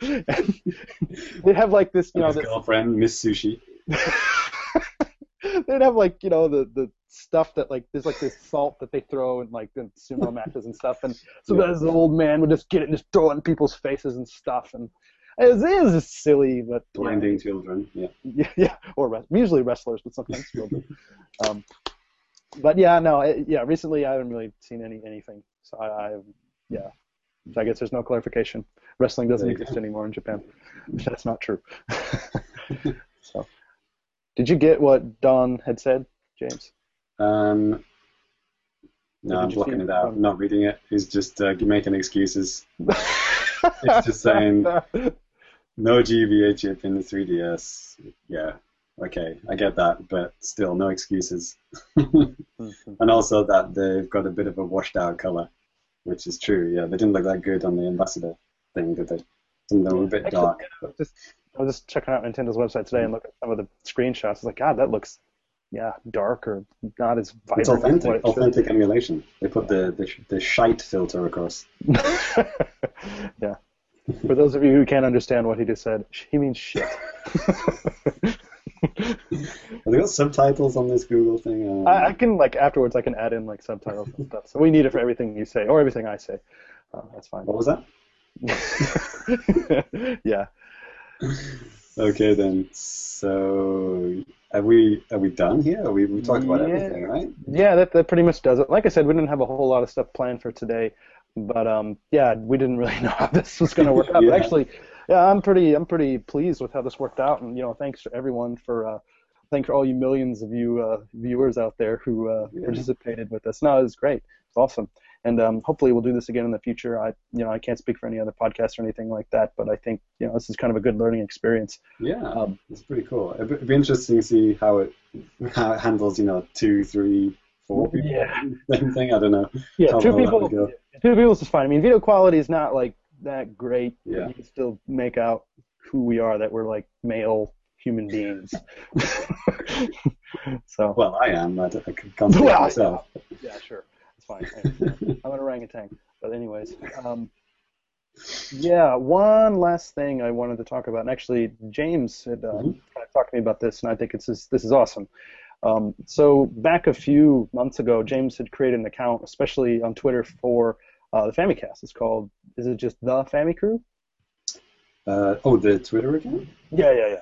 and they have like this, you know, His this, girlfriend, Miss Sushi. they'd have like you know the the stuff that like there's like this salt that they throw in like the sumo matches and stuff, and so Yeah. this old man would just get it and just throw it in people's faces and stuff, and it was, it was just silly, but yeah. Blinding children. Yeah. yeah, yeah, or usually wrestlers, but sometimes children. um, but yeah, no, it, yeah. Recently, I haven't really seen any anything, so I, I yeah. So I guess there's no clarification. Wrestling doesn't exist anymore in Japan. That's not true. so, did you get what Don had said, James? Um, no, I'm did you see blocking it out. from- not reading it. He's just uh, making excuses. It's just saying- No GBA chip in the 3DS. Yeah, okay, I get that, but still, no excuses. Mm-hmm. and also that they've got a bit of a washed out color, which is true. Yeah, they didn't look that good on the ambassador thing, did they? Some of them were a bit Actually, dark. just I was just checking out Nintendo's website today and mm. looking at some of the screenshots. I was like, God, that looks yeah dark or not as vibrant. It's as what authentic, it authentic emulation. They put the, the the shite filter across. yeah. For those of you who can't understand what he just said, he means shit. Have they got subtitles on this Google thing? Um, I, I can like afterwards I can add in like subtitles and stuff. So we need it for everything you say or everything I say. Uh, that's fine. what was that? yeah. Okay then. So are we are we done here? Are we we talked about Yeah. everything, right? Yeah, that, that pretty much does it. Like I said, we didn't have a whole lot of stuff planned for today, but um, yeah, we didn't really know how this was going to work out. Yeah. But actually, yeah, I'm pretty I'm pretty pleased with how this worked out, and you know, thanks to everyone for uh, thanks for all you millions of you uh, viewers out there who uh, Yeah. participated with us. No, it was great. It's awesome. And um, hopefully we'll do this again in the future. I, you know, I can't speak for any other podcasts or anything like that, but I think you know this is kind of a good learning experience. Yeah, Um, it's pretty cool. It'd be- it'd be interesting to see how it how it handles, you know, two, three, four people. Yeah. Same thing. I don't know. Yeah, How two well people. Two people is fine. I mean, video quality is not like that great. Yeah. You can still make out who we are that we're like male human beings. so Well, I am. I, don't- I can't speak Well, for myself. yeah, sure, it's fine. I'm an orangutan, but anyways, um, yeah. One last thing I wanted to talk about, and actually James had uh, Mhm. kind of talked to me about this, and I think it's this is awesome. Um, so back a few months ago, James had created an account, especially on Twitter, for uh, the Famicast. It's called, is it just the Fami Crew? Uh, oh, the Twitter account? Yeah, yeah, yeah.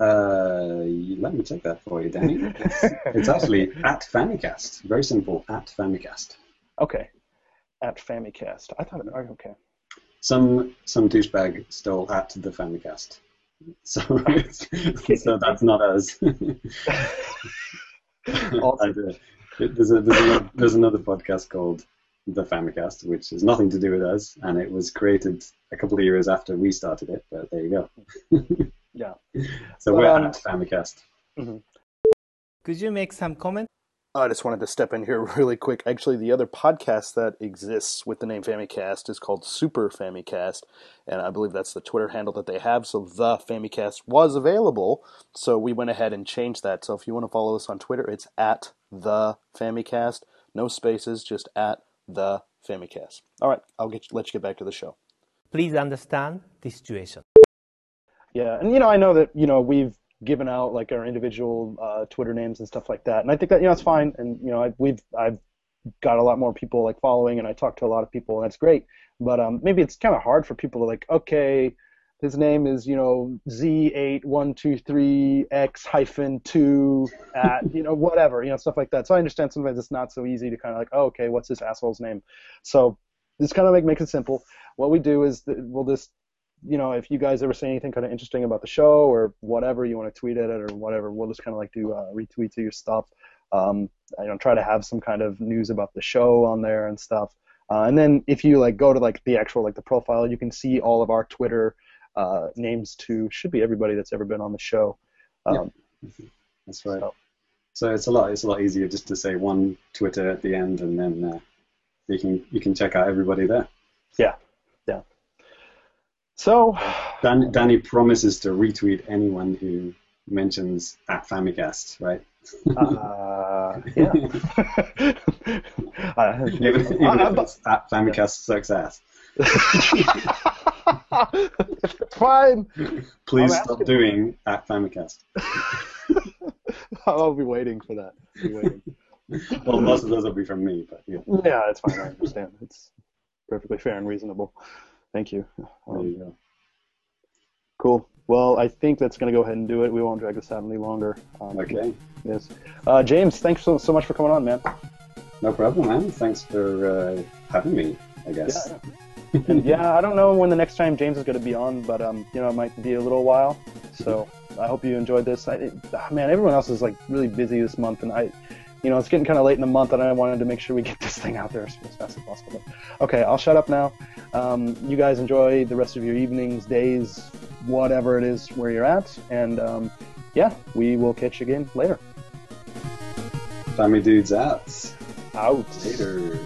Uh, let me check that for you, Danny. It's, it's actually at Famicast. Very simple, at Famicast. Okay. At Famicast. I thought. oh, Okay. Some some douchebag stole at the Famicast. So, so that's not us. Awesome. There's, a, there's, another, there's another podcast called The Famicast, which has nothing to do with us, and it was created a couple of years after we started it, but there you go. Yeah. So we're um, at Famicast. Could you make some comment? Oh, I just wanted to step in here really quick. Actually, the other podcast that exists with the name Famicast is called Super Famicast, and I believe that's the Twitter handle that they have. So the Famicast was available, so we went ahead and changed that. So if you want to follow us on Twitter, it's at the Famicast, no spaces, just at the Famicast. All right, I'll get let you get back to the show. Please understand the situation. Yeah, and you know, I know that you know we've given out like our individual uh, Twitter names and stuff like that, and I think that you know it's fine. And you know, I, we've I've got a lot more people like following, and I talk to a lot of people, and that's great. But um, maybe it's kind of hard for people to like, okay, his name is you know Z eight one two three X hyphen two at you know whatever you know stuff like that. So I understand sometimes it's not so easy to kind of like, oh, okay, what's this asshole's name? So this kind of like makes it simple. What we do is we'll just you know, if you guys ever say anything kind of interesting about the show or whatever, you want to tweet at it or whatever, we'll just kind of like do uh, retweets of your stuff. Um, I don't try to have some kind of news about the show on there and stuff. Uh, and then if you like go to like the actual like the profile, you can see all of our Twitter uh, names too. should be everybody that's ever been on the show. Um, That's right. So- So it's a lot. It's a lot easier just to say one Twitter at the end, and then uh, you can you can check out everybody there. Yeah, yeah. So Dan, Danny promises to retweet anyone who mentions at Famicast, right? uh, yeah. Uh, Even, even if it's at Famicast sucks ass. Fine. Please I'm stop doing at Famicast. I'll be waiting for that. Waiting. Well, most of those will be from me, but yeah. Yeah, it's fine. I understand. It's perfectly fair and reasonable. Thank you. There Um, you go. cool. Well, I think that's going to go ahead and do it. We won't drag this out any longer. Um, Okay, Yes. Uh, James, thanks so, so much for coming on, man. no problem, man. Thanks for uh, having me. I guess. Yeah. Yeah, I don't know when the next time James is going to be on, but um, you know, it might be a little while. So I hope you enjoyed this. I, it, ah, man, everyone else is like really busy this month, and I, you know, it's getting kind of late in the month, and I wanted to make sure we get this thing out there as, as fast as possible. But, okay, I'll shut up now. Um, you guys enjoy the rest of your evenings, days, whatever it is where you're at, and um, yeah, we will catch you again later. Family dudes out. Out. Later.